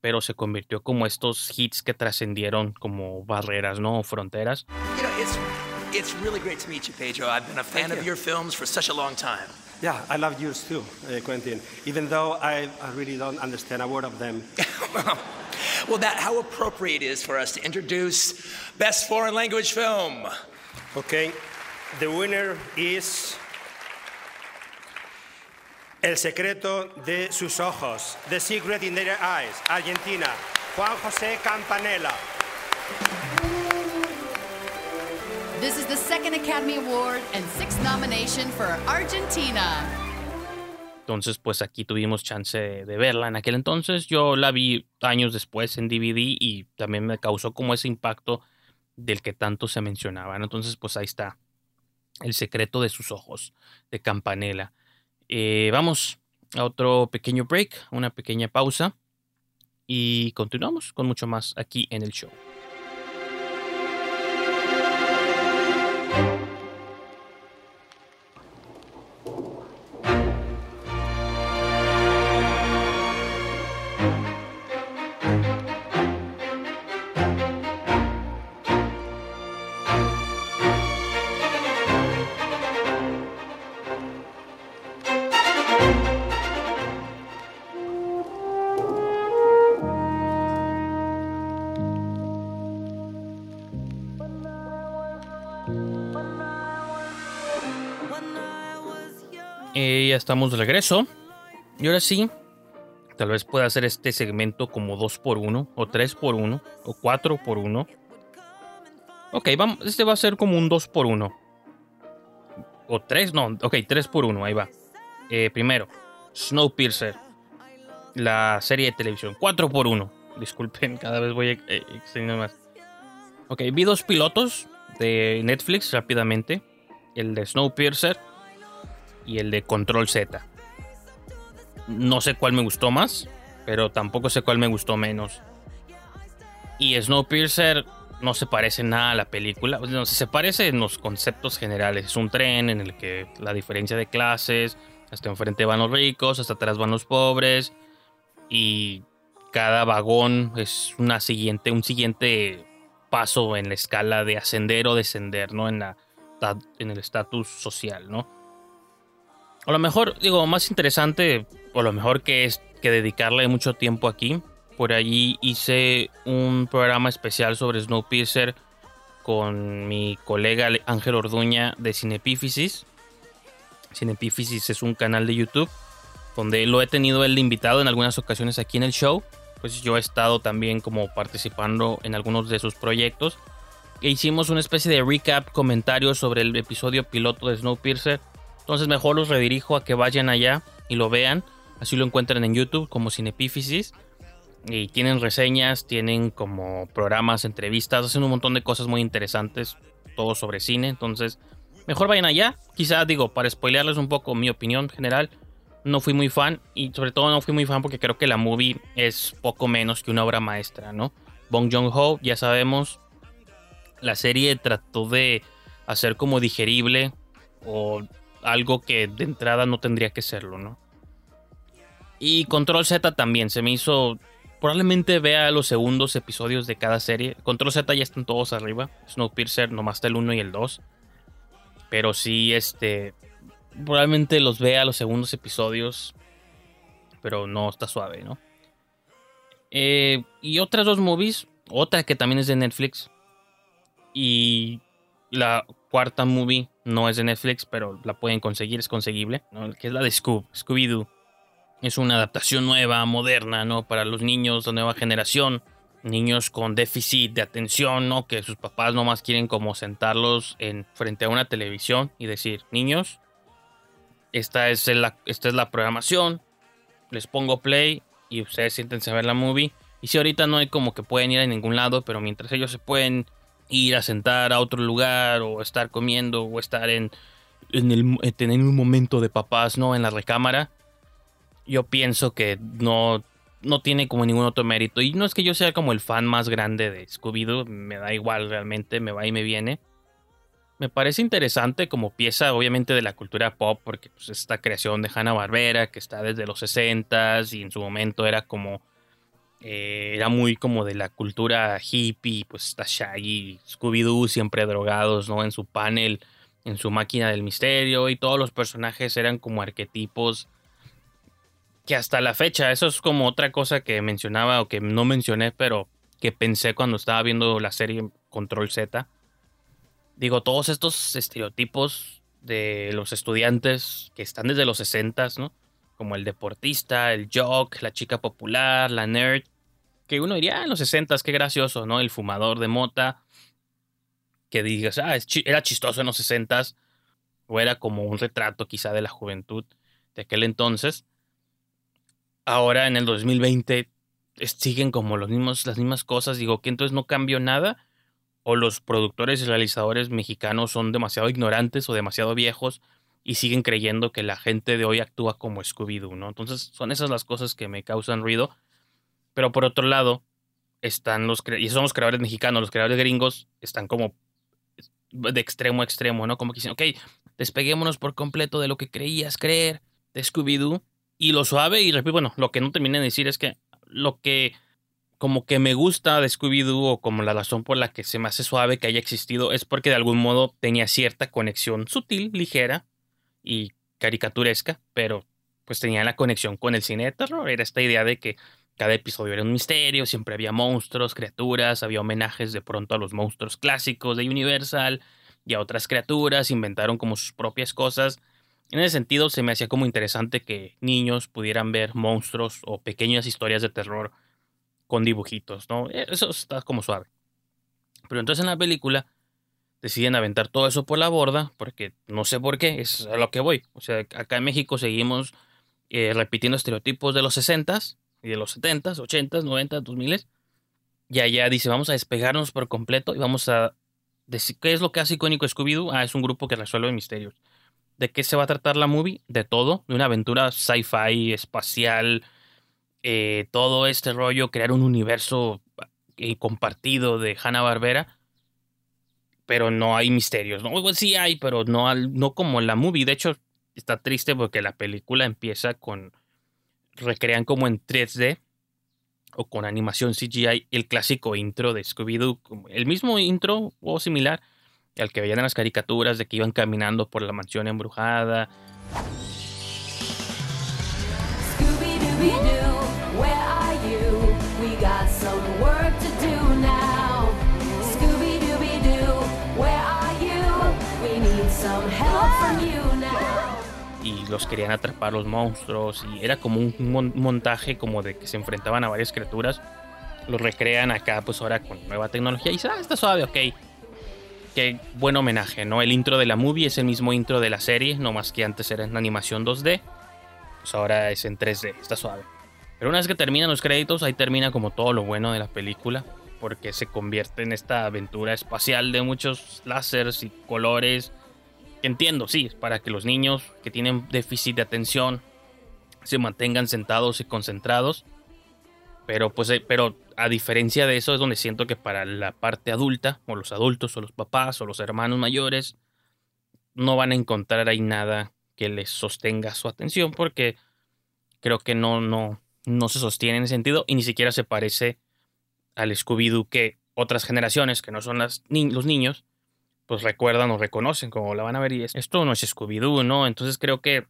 pero se convirtió como estos hits que trascendieron como barreras, ¿no? Fronteras. You know, it's, it's really great to meet you, Pedro. I've been a fan Thank of you. your films for such a long time. Yeah, I love yours too, uh, Quentin. Even though I, I really don't understand a word of them. <laughs> Well, that how appropriate it is for us to introduce Best Foreign Language Film. Okay, the winner is El secreto de sus ojos, The Secret in Their Eyes, Argentina, Juan José Campanella. This is the second Academy Award and sixth nomination for Argentina. Entonces, pues aquí tuvimos chance de, de verla en aquel entonces. Yo la vi años después en DVD y también me causó como ese impacto del que tanto se mencionaba. Entonces, pues ahí está. El secreto de sus ojos, de Campanella. Eh, vamos a otro pequeño break, una pequeña pausa. Y continuamos con mucho más aquí en el show. Ya estamos de regreso. Y ahora sí, tal vez pueda hacer este segmento como 2 por 1 o 3 por 1 o 4 por 1 Ok, vamos, este va a ser como un 2 por 1 O 3, no, ok, 3 por 1 ahí va. Eh, primero, Snowpiercer, la serie de televisión. 4 por 1 Disculpen, <laughs> cada vez voy eh, extendiendo más. Ok, vi dos pilotos de Netflix rápidamente. El de Snowpiercer y el de Control Z. No sé cuál me gustó más, pero tampoco sé cuál me gustó menos. Y Snowpiercer no se parece nada a la película. No, se parece en los conceptos generales. Es un tren en el que la diferencia de clases, hasta enfrente van los ricos, hasta atrás van los pobres. Y cada vagón es una siguiente, un siguiente paso en la escala de ascender o descender, ¿no? En, la, en el estatus social, ¿no? A lo mejor, digo, más interesante, o lo mejor que es que dedicarle mucho tiempo aquí. Por allí hice un programa especial sobre Snowpiercer con mi colega Ángel Orduña de Cinepífisis. Cinepífisis es un canal de YouTube donde lo he tenido él invitado en algunas ocasiones aquí en el show. Pues yo he estado también como participando en algunos de sus proyectos. E hicimos una especie de recap, comentarios sobre el episodio piloto de Snowpiercer. Entonces mejor los redirijo a que vayan allá y lo vean. Así lo encuentran en YouTube como Cinepífisis. Y tienen reseñas, tienen como programas, entrevistas, hacen un montón de cosas muy interesantes, todo sobre cine. Entonces, mejor vayan allá. Quizá digo, para spoilearles un poco mi opinión general, no fui muy fan. Y sobre todo no fui muy fan porque creo que la movie es poco menos que una obra maestra, ¿no? Bong Joon-ho, ya sabemos, la serie trató de hacer como digerible o algo que de entrada no tendría que serlo, ¿no? Y Control Z también se me hizo. Probablemente vea los segundos episodios de cada serie. Control Z ya están todos arriba. Snowpiercer nomás está el 1 y el 2. Pero sí, este. Probablemente los vea los segundos episodios. Pero no está suave, ¿no? Eh, y otras dos movies. Otra que también es de Netflix. Y la cuarta movie no es de Netflix, pero la pueden conseguir, es conseguible, que es la de Scoob, Scooby-Doo. Es una adaptación nueva, moderna, ¿no? Para los niños de nueva generación. Niños con déficit de atención, ¿no? Que sus papás nomás quieren como sentarlos en, frente a una televisión y decir, niños, esta es la, esta es la programación, les pongo play y ustedes siéntense a ver la movie Y si ahorita no hay como que pueden ir a ningún lado, pero mientras ellos se pueden ir a sentar a otro lugar o estar comiendo o estar en, en el, tener un momento de papás, ¿no? En la recámara, yo pienso que no, no tiene como ningún otro mérito. Y no es que yo sea como el fan más grande de Scooby-Doo, me da igual realmente, me va y me viene. Me parece interesante como pieza, obviamente, de la cultura pop, porque pues, esta creación de Hanna-Barbera, que está desde los 60s y en su momento era como eh, era muy como de la cultura hippie, pues está Shaggy, Scooby-Doo siempre drogados, ¿no? En su panel, en su máquina del misterio y todos los personajes eran como arquetipos que hasta la fecha, eso es como otra cosa que mencionaba o que no mencioné, pero que pensé cuando estaba viendo la serie Control Z. Digo, todos estos estereotipos de los estudiantes que están desde los 60, ¿no? Como el deportista, el jock, la chica popular, la nerd, que uno diría, ah, en los 60 qué gracioso, ¿no? El fumador de mota, que digas, ah, era chistoso en los 60 o era como un retrato quizá de la juventud de aquel entonces. Ahora en el 2020 siguen como los mismos, las mismas cosas, digo que entonces no cambió nada, o los productores y realizadores mexicanos son demasiado ignorantes o demasiado viejos y siguen creyendo que la gente de hoy actúa como Scooby-Doo, ¿no? Entonces son esas las cosas que me causan ruido. Pero por otro lado, están los, y son los creadores mexicanos, los creadores gringos están como de extremo a extremo, ¿no? Como que dicen, ok, despeguémonos por completo de lo que creías creer de Scooby-Doo. Y lo suave, y bueno, lo que no terminé de decir es que lo que como que me gusta de Scooby-Doo o como la razón por la que se me hace suave que haya existido es porque de algún modo tenía cierta conexión sutil, ligera y caricaturesca, pero pues tenía la conexión con el cine de terror. Era esta idea de que cada episodio era un misterio, siempre había monstruos, criaturas, había homenajes de pronto a los monstruos clásicos de Universal y a otras criaturas, inventaron como sus propias cosas. En ese sentido se me hacía como interesante que niños pudieran ver monstruos o pequeñas historias de terror con dibujitos, ¿no? E, eso está como suave. Pero entonces en la película deciden aventar todo eso por la borda, porque no sé por qué, es a lo que voy. O sea, acá en México seguimos eh, repitiendo estereotipos de los 60s, y de los 70s, 80s, 90s, 2000s. Y allá dice, vamos a despegarnos por completo y vamos a decir, ¿qué es lo que hace icónico Scooby-Doo? Ah, es un grupo que resuelve misterios. ¿De qué se va a tratar la movie? De todo, de una aventura sci-fi, espacial, eh, todo este rollo, crear un universo eh, compartido de Hanna-Barbera. Pero no hay misterios, ¿no? Pues sí hay, pero no, no como la movie. De hecho, está triste porque la película empieza con recrean como en 3D o con animación CGI el clásico intro de Scooby-Doo, el mismo intro o similar al que veían en las caricaturas de que iban caminando por la mansión embrujada. Scooby-Doo, los querían atrapar los monstruos y era como un montaje como de que se enfrentaban a varias criaturas. Lo recrean acá pues ahora con nueva tecnología y dice, ah, está suave, ok. Qué buen homenaje, ¿no? El intro de la movie es el mismo intro de la serie, no más que antes era en animación 2D, pues ahora es en 3D, está suave. Pero una vez que terminan los créditos, ahí termina como todo lo bueno de la película, porque se convierte en esta aventura espacial de muchos láseres y colores entiendo, sí, para que los niños que tienen déficit de atención se mantengan sentados y concentrados. Pero pues eh, pero a diferencia de eso es donde siento que para la parte adulta o los adultos o los papás o los hermanos mayores no van a encontrar ahí nada que les sostenga su atención porque creo que no no no se sostiene en ese sentido y ni siquiera se parece al Scooby Doo que otras generaciones que no son las los niños pues recuerdan o reconocen como la van a ver y esto no es Scooby-Doo, ¿no? Entonces creo que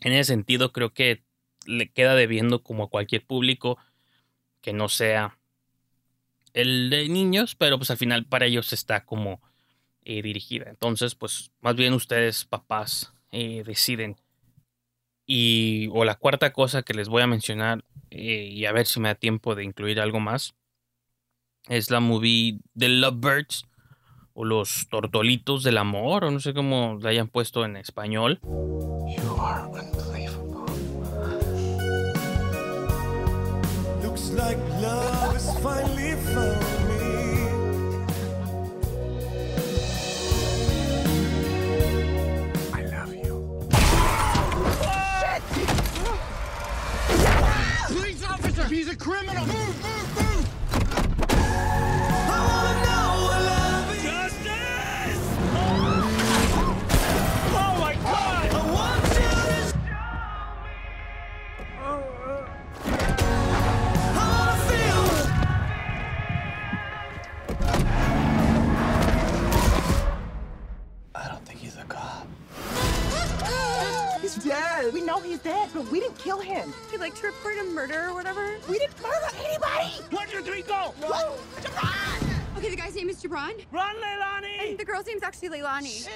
en ese sentido creo que le queda debiendo como a cualquier público que no sea el de niños, pero pues al final para ellos está como eh, dirigida. Entonces pues más bien ustedes papás eh, deciden. Y o la cuarta cosa que les voy a mencionar eh, y a ver si me da tiempo de incluir algo más es la movie The Lovebirds o los tortolitos del amor, o no sé cómo la hayan puesto en español. like love has finally found me. I love you. Police officer! He's a criminal! Move, move, move! He's. We know he's dead, but we didn't kill him. He like to report a murder or whatever. We didn't murder anybody. One, two, three, go! No. Okay, the guy's name is Jabron. Run, Leilani! And the girl's name's actually Leilani.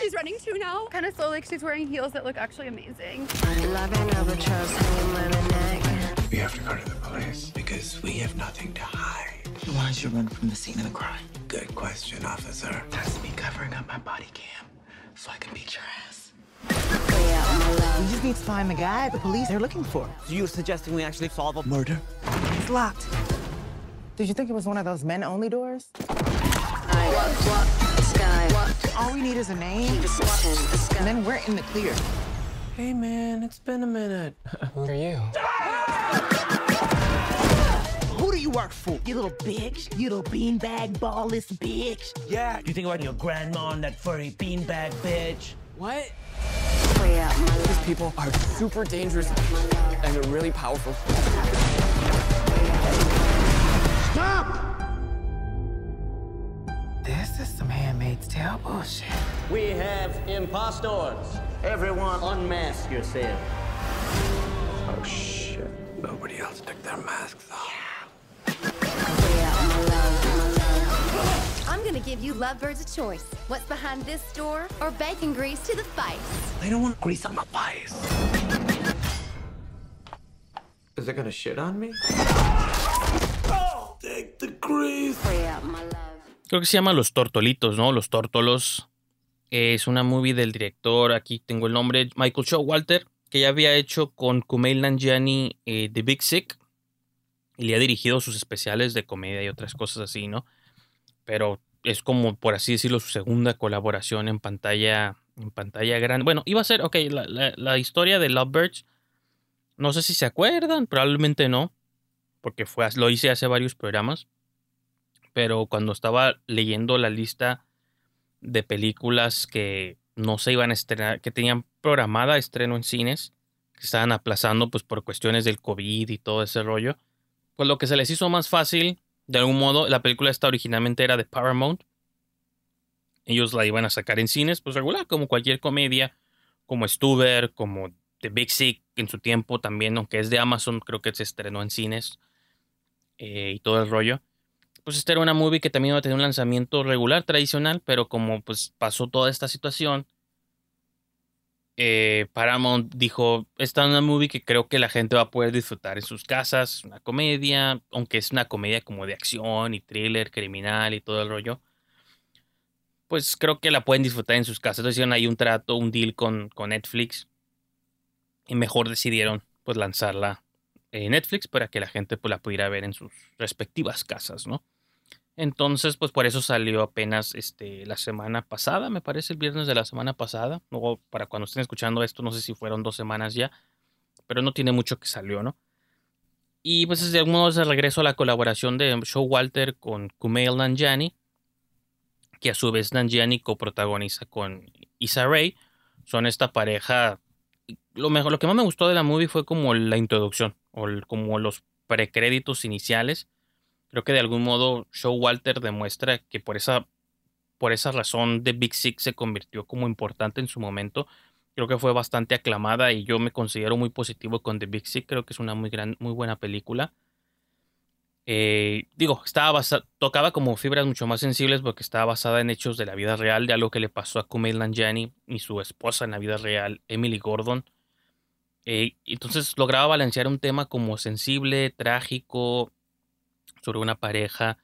she's running too now. Kind of slowly 'cause she's wearing heels that look actually amazing. I love another trust in lemonade. We have to go to the police because we have nothing to hide. Why did you run from the scene of the crime? Good question, officer. That's me covering up my body cam so I can beat your ass. We just need to find the guy the police are looking for. So you're suggesting we actually solve a murder? It's locked. Did you think it was one of those men-only doors? All we need is a name, and then we're in the clear. Hey man, it's been a minute. <laughs> Who are you? Who do you work for? You little bitch. You little beanbag ballless bitch. Yeah, Do you think about your grandma and that furry beanbag bitch. What? These people are super dangerous and they're really powerful. Stop! This is some handmaid's tale bullshit. We have impostors. Everyone unmask yourself. Oh shit. Nobody else took their masks off. I'm gonna give you lovebirds a choice. What's behind this door or bacon grease to the face? I don't want grease on my face. Is it gonna shit on me? Oh, take the grease. Creo que se llama Los Tortolitos, ¿no? Los Tórtolos. Es una movie del director, aquí tengo el nombre, Michael Showalter, que ya había hecho con Kumail Nanjiani eh, The Big Sick. Y le ha dirigido sus especiales de comedia y otras cosas así, ¿no? Pero es como, por así decirlo, su segunda colaboración en pantalla, en pantalla grande. Bueno, iba a ser, ok, la, la, historia de Lovebirds. No sé si se acuerdan, probablemente no. Porque fue, lo hice hace varios programas. Pero cuando estaba leyendo la lista de películas que no se iban a estrenar, que tenían programada estreno en cines, que estaban aplazando pues por cuestiones del COVID y todo ese rollo, pues lo que se les hizo más fácil, de algún modo, la película esta originalmente era de Paramount. Ellos la iban a sacar en cines, pues regular, como cualquier comedia, como Stuber, como The Big Sick en su tiempo también, aunque es de Amazon, creo que se estrenó en cines eh, y todo el rollo. Pues esta era una movie que también iba a tener un lanzamiento regular, tradicional, pero como pues pasó toda esta situación, eh, Paramount dijo, esta es una movie que creo que la gente va a poder disfrutar en sus casas, una comedia, aunque es una comedia como de acción y thriller, criminal y todo el rollo, pues creo que la pueden disfrutar en sus casas. Entonces hicieron ahí un trato, un deal con, con Netflix y mejor decidieron pues lanzarla en Netflix para que la gente pues la pudiera ver en sus respectivas casas, ¿no? Entonces, pues por eso salió apenas este, la semana pasada, me parece, el viernes de la semana pasada. Luego, para cuando estén escuchando esto, no sé si fueron dos semanas ya, pero no tiene mucho que salió, ¿no? Y pues de algún modo regreso a la colaboración de Showalter con Kumail Nanjiani, que a su vez Nanjiani coprotagoniza con Issa Rae. Son esta pareja. Lo, mejor, lo que más me gustó de la movie fue como la introducción, o como los precréditos iniciales creo que de algún modo Showalter demuestra que por esa, por esa razón The Big Six se convirtió como importante en su momento. Creo que fue bastante aclamada y yo me considero muy positivo con The Big Sick. Creo que es una muy, gran, muy buena película. Eh, digo, estaba basa, tocaba como fibras mucho más sensibles porque estaba basada en hechos de la vida real, de algo que le pasó a Kumail Nanjiani y su esposa en la vida real, Emily Gordon. Eh, entonces lograba balancear un tema como sensible, trágico, sobre una pareja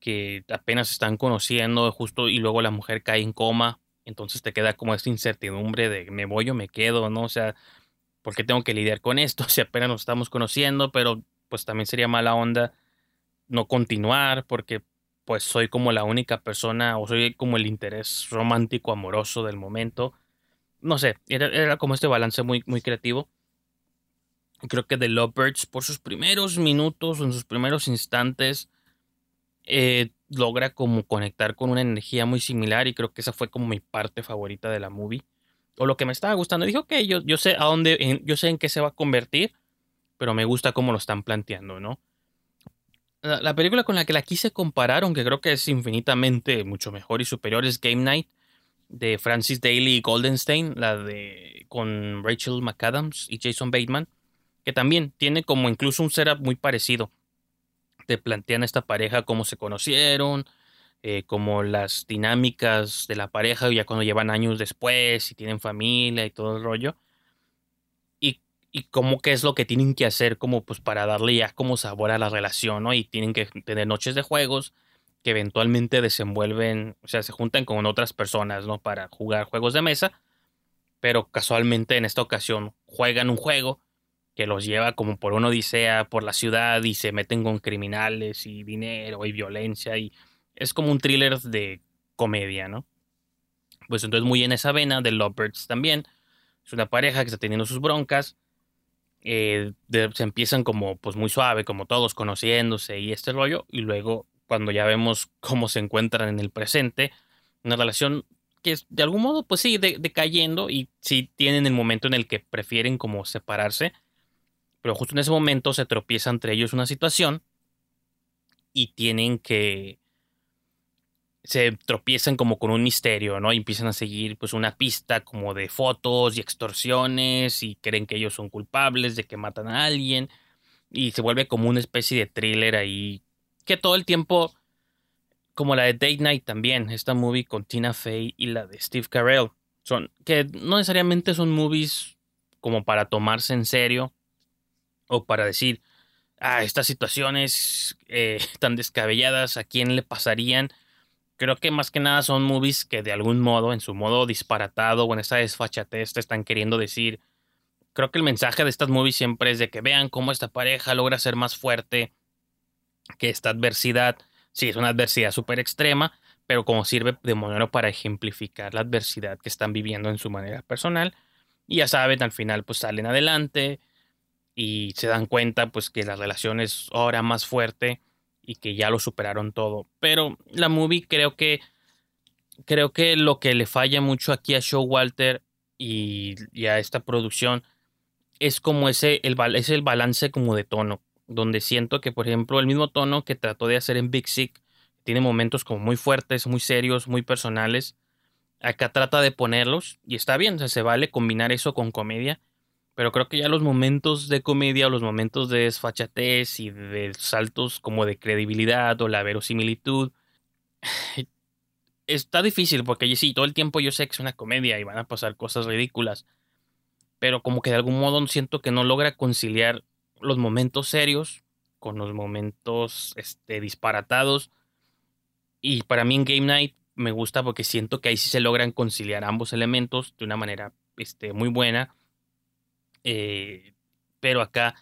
que apenas están conociendo justo y luego la mujer cae en coma, entonces te queda como esta incertidumbre de me voy o me quedo, ¿no? O sea, ¿por qué tengo que lidiar con esto? <laughs> Si apenas nos estamos conociendo, pero pues también sería mala onda no continuar porque pues soy como la única persona o soy como el interés romántico amoroso del momento. No sé, era, era como este balance muy, muy creativo. Creo que The Lovebirds por sus primeros minutos, en sus primeros instantes, eh, logra como conectar con una energía muy similar y creo que esa fue como mi parte favorita de la movie. O lo que me estaba gustando. Dijo que yo, yo sé a dónde, yo sé en qué se va a convertir, pero me gusta cómo lo están planteando, ¿no? La, película con la que la quise comparar, aunque creo que es infinitamente mucho mejor y superior, es Game Night de Francis Daly y Goldenstein, la de con Rachel McAdams y Jason Bateman, que también tiene como incluso un setup muy parecido. Te plantean esta pareja cómo se conocieron, eh, como las dinámicas de la pareja ya cuando llevan años después y tienen familia y todo el rollo y cómo qué es lo que tienen que hacer como pues para darle ya como sabor a la relación, ¿no? Y tienen que tener noches de juegos que eventualmente desenvuelven, o sea, se juntan con otras personas, ¿no? Para jugar juegos de mesa, pero casualmente en esta ocasión juegan un juego que los lleva como por una odisea por la ciudad y se meten con criminales y dinero y violencia y es como un thriller de comedia, ¿no? Pues entonces muy en esa vena de Lovebirds también. Es una pareja que está teniendo sus broncas eh, se empiezan como pues muy suave, como todos conociéndose y este rollo, y luego cuando ya vemos cómo se encuentran en el presente, una relación que es de algún modo pues sí decayendo y sí tienen el momento en el que prefieren como separarse, pero justo en ese momento se tropieza entre ellos una situación y tienen que se tropiezan como con un misterio, ¿no? Y empiezan a seguir pues una pista como de fotos y extorsiones y creen que ellos son culpables de que matan a alguien y se vuelve como una especie de thriller ahí que todo el tiempo como la de Date Night también, esta movie con Tina Fey y la de Steve Carell, son que no necesariamente son movies como para tomarse en serio o para decir, ah, estas situaciones eh, <laughs> tan descabelladas, ¿a quién le pasarían? creo que más que nada son movies que de algún modo, en su modo disparatado o en esa desfachatez, te están queriendo decir. Creo que el mensaje de estas movies siempre es de que vean cómo esta pareja logra ser más fuerte que esta adversidad. Sí, es una adversidad súper extrema, pero como sirve de modelo para ejemplificar la adversidad que están viviendo en su manera personal. Y ya saben, al final pues salen adelante y se dan cuenta pues que la relación es ahora más fuerte y que ya lo superaron todo. Pero la movie creo que creo que lo que le falla mucho aquí a Showalter y, y a esta producción es como ese el, es el balance como de tono, donde siento que por ejemplo el mismo tono que trató de hacer en Big Sick tiene momentos como muy fuertes, muy serios, muy personales. Acá trata de ponerlos y está bien, o se vale combinar eso con comedia pero creo que ya los momentos de comedia o los momentos de desfachatez y de saltos como de credibilidad o la verosimilitud <sighs> está difícil porque sí, todo el tiempo yo sé que es una comedia y van a pasar cosas ridículas, pero como que de algún modo siento que no logra conciliar los momentos serios con los momentos este, disparatados. Y para mí en Game Night me gusta porque siento que ahí sí se logran conciliar ambos elementos de una manera este, muy buena eh, pero acá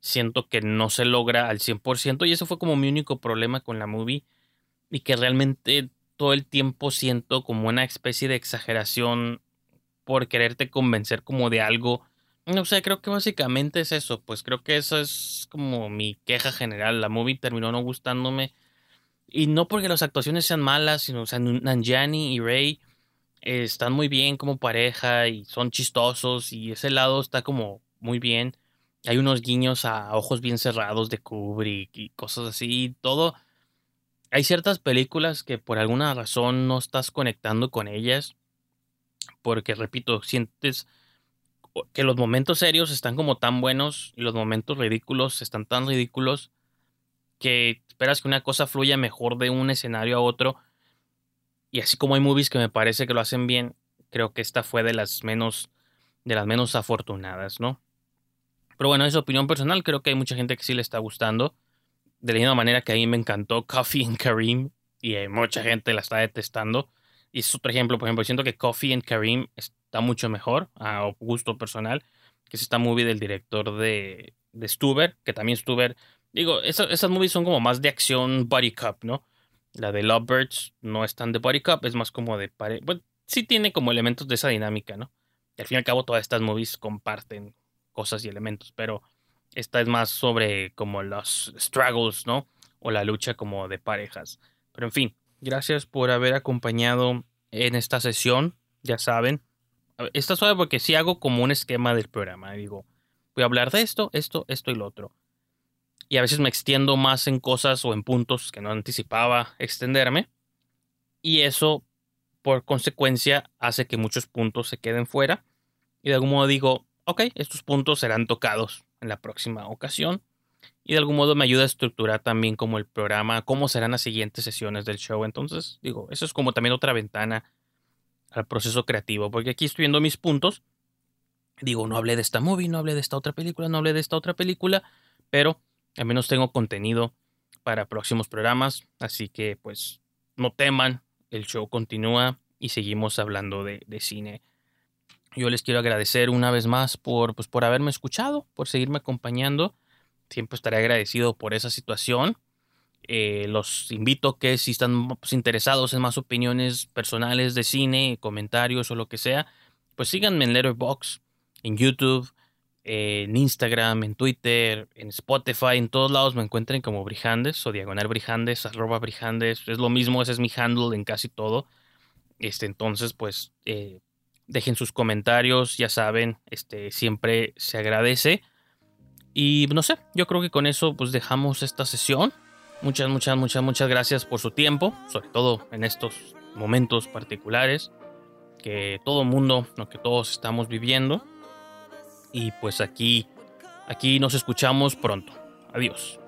siento que no se logra al 100% y eso fue como mi único problema con la movie y que realmente todo el tiempo siento como una especie de exageración por quererte convencer como de algo. No sé, creo que básicamente es eso, pues creo que eso es como mi queja general. La movie terminó no gustándome y no porque las actuaciones sean malas, sino o sea, Nanjani y Están muy bien como pareja y son chistosos y ese lado está como muy bien. Hay unos guiños a ojos bien cerrados de Kubrick y cosas así. Todo. Hay ciertas películas que por alguna razón no estás conectando con ellas. Porque, repito, sientes que los momentos serios están como tan buenos y los momentos ridículos están tan ridículos que esperas que una cosa fluya mejor de un escenario a otro y así como hay movies que me parece que lo hacen bien, creo que esta fue de las menos, de las menos afortunadas, ¿no? Pero bueno, es opinión personal, creo que hay mucha gente que sí le está gustando. De la misma manera que a mí me encantó Coffee and Kareem y hay mucha gente la está detestando. Y es otro ejemplo, por ejemplo, siento que Coffee and Kareem está mucho mejor a gusto personal, que es esta movie del director de, de Stuber, que también Stuber, digo, esas, esas movies son como más de acción body cup, ¿no? La de Lovebirds no es tan de cup, es más como de pare... Bueno, sí tiene como elementos de esa dinámica, ¿no? Y al fin y al cabo todas estas movies comparten cosas y elementos, pero esta es más sobre como los struggles, ¿no? O la lucha como de parejas. Pero en fin, gracias por haber acompañado en esta sesión, ya saben. Está suave porque si hago como un esquema del programa. Digo, voy a hablar de esto, esto, esto y lo otro. Y a veces me extiendo más en cosas o en puntos que no anticipaba extenderme. Y eso, por consecuencia, hace que muchos puntos se queden fuera. Y de algún modo digo, ok, estos puntos serán tocados en la próxima ocasión. Y de algún modo me ayuda a estructurar también como el programa, cómo serán las siguientes sesiones del show. Entonces, digo, eso es como también otra ventana al proceso creativo, porque aquí estoy viendo mis puntos. Digo, no hablé de esta movie, no hablé de esta otra película, no hablé de esta otra película, pero al menos tengo contenido para próximos programas, así que pues no teman, el show continúa y seguimos hablando de, cine. Yo les quiero agradecer una vez más por, pues, por haberme escuchado, por seguirme acompañando. Siempre estaré agradecido por esa situación. Eh, los invito que si están pues, interesados en más opiniones personales de cine, comentarios o lo que sea, pues síganme en Letterboxd, en YouTube, en Instagram, en Twitter, en Spotify, en todos lados me encuentren como Brijandes o Diagonal Brijandes, arroba Brijandes, es lo mismo, ese es mi handle en casi todo. Este, entonces, pues, eh, dejen sus comentarios, ya saben, este, siempre se agradece. Y no sé, yo creo que con eso pues dejamos esta sesión. Muchas, muchas, muchas, muchas gracias por su tiempo, sobre todo en estos momentos particulares que todo mundo, lo que todos estamos viviendo. Y pues aquí, aquí nos escuchamos pronto. Adiós.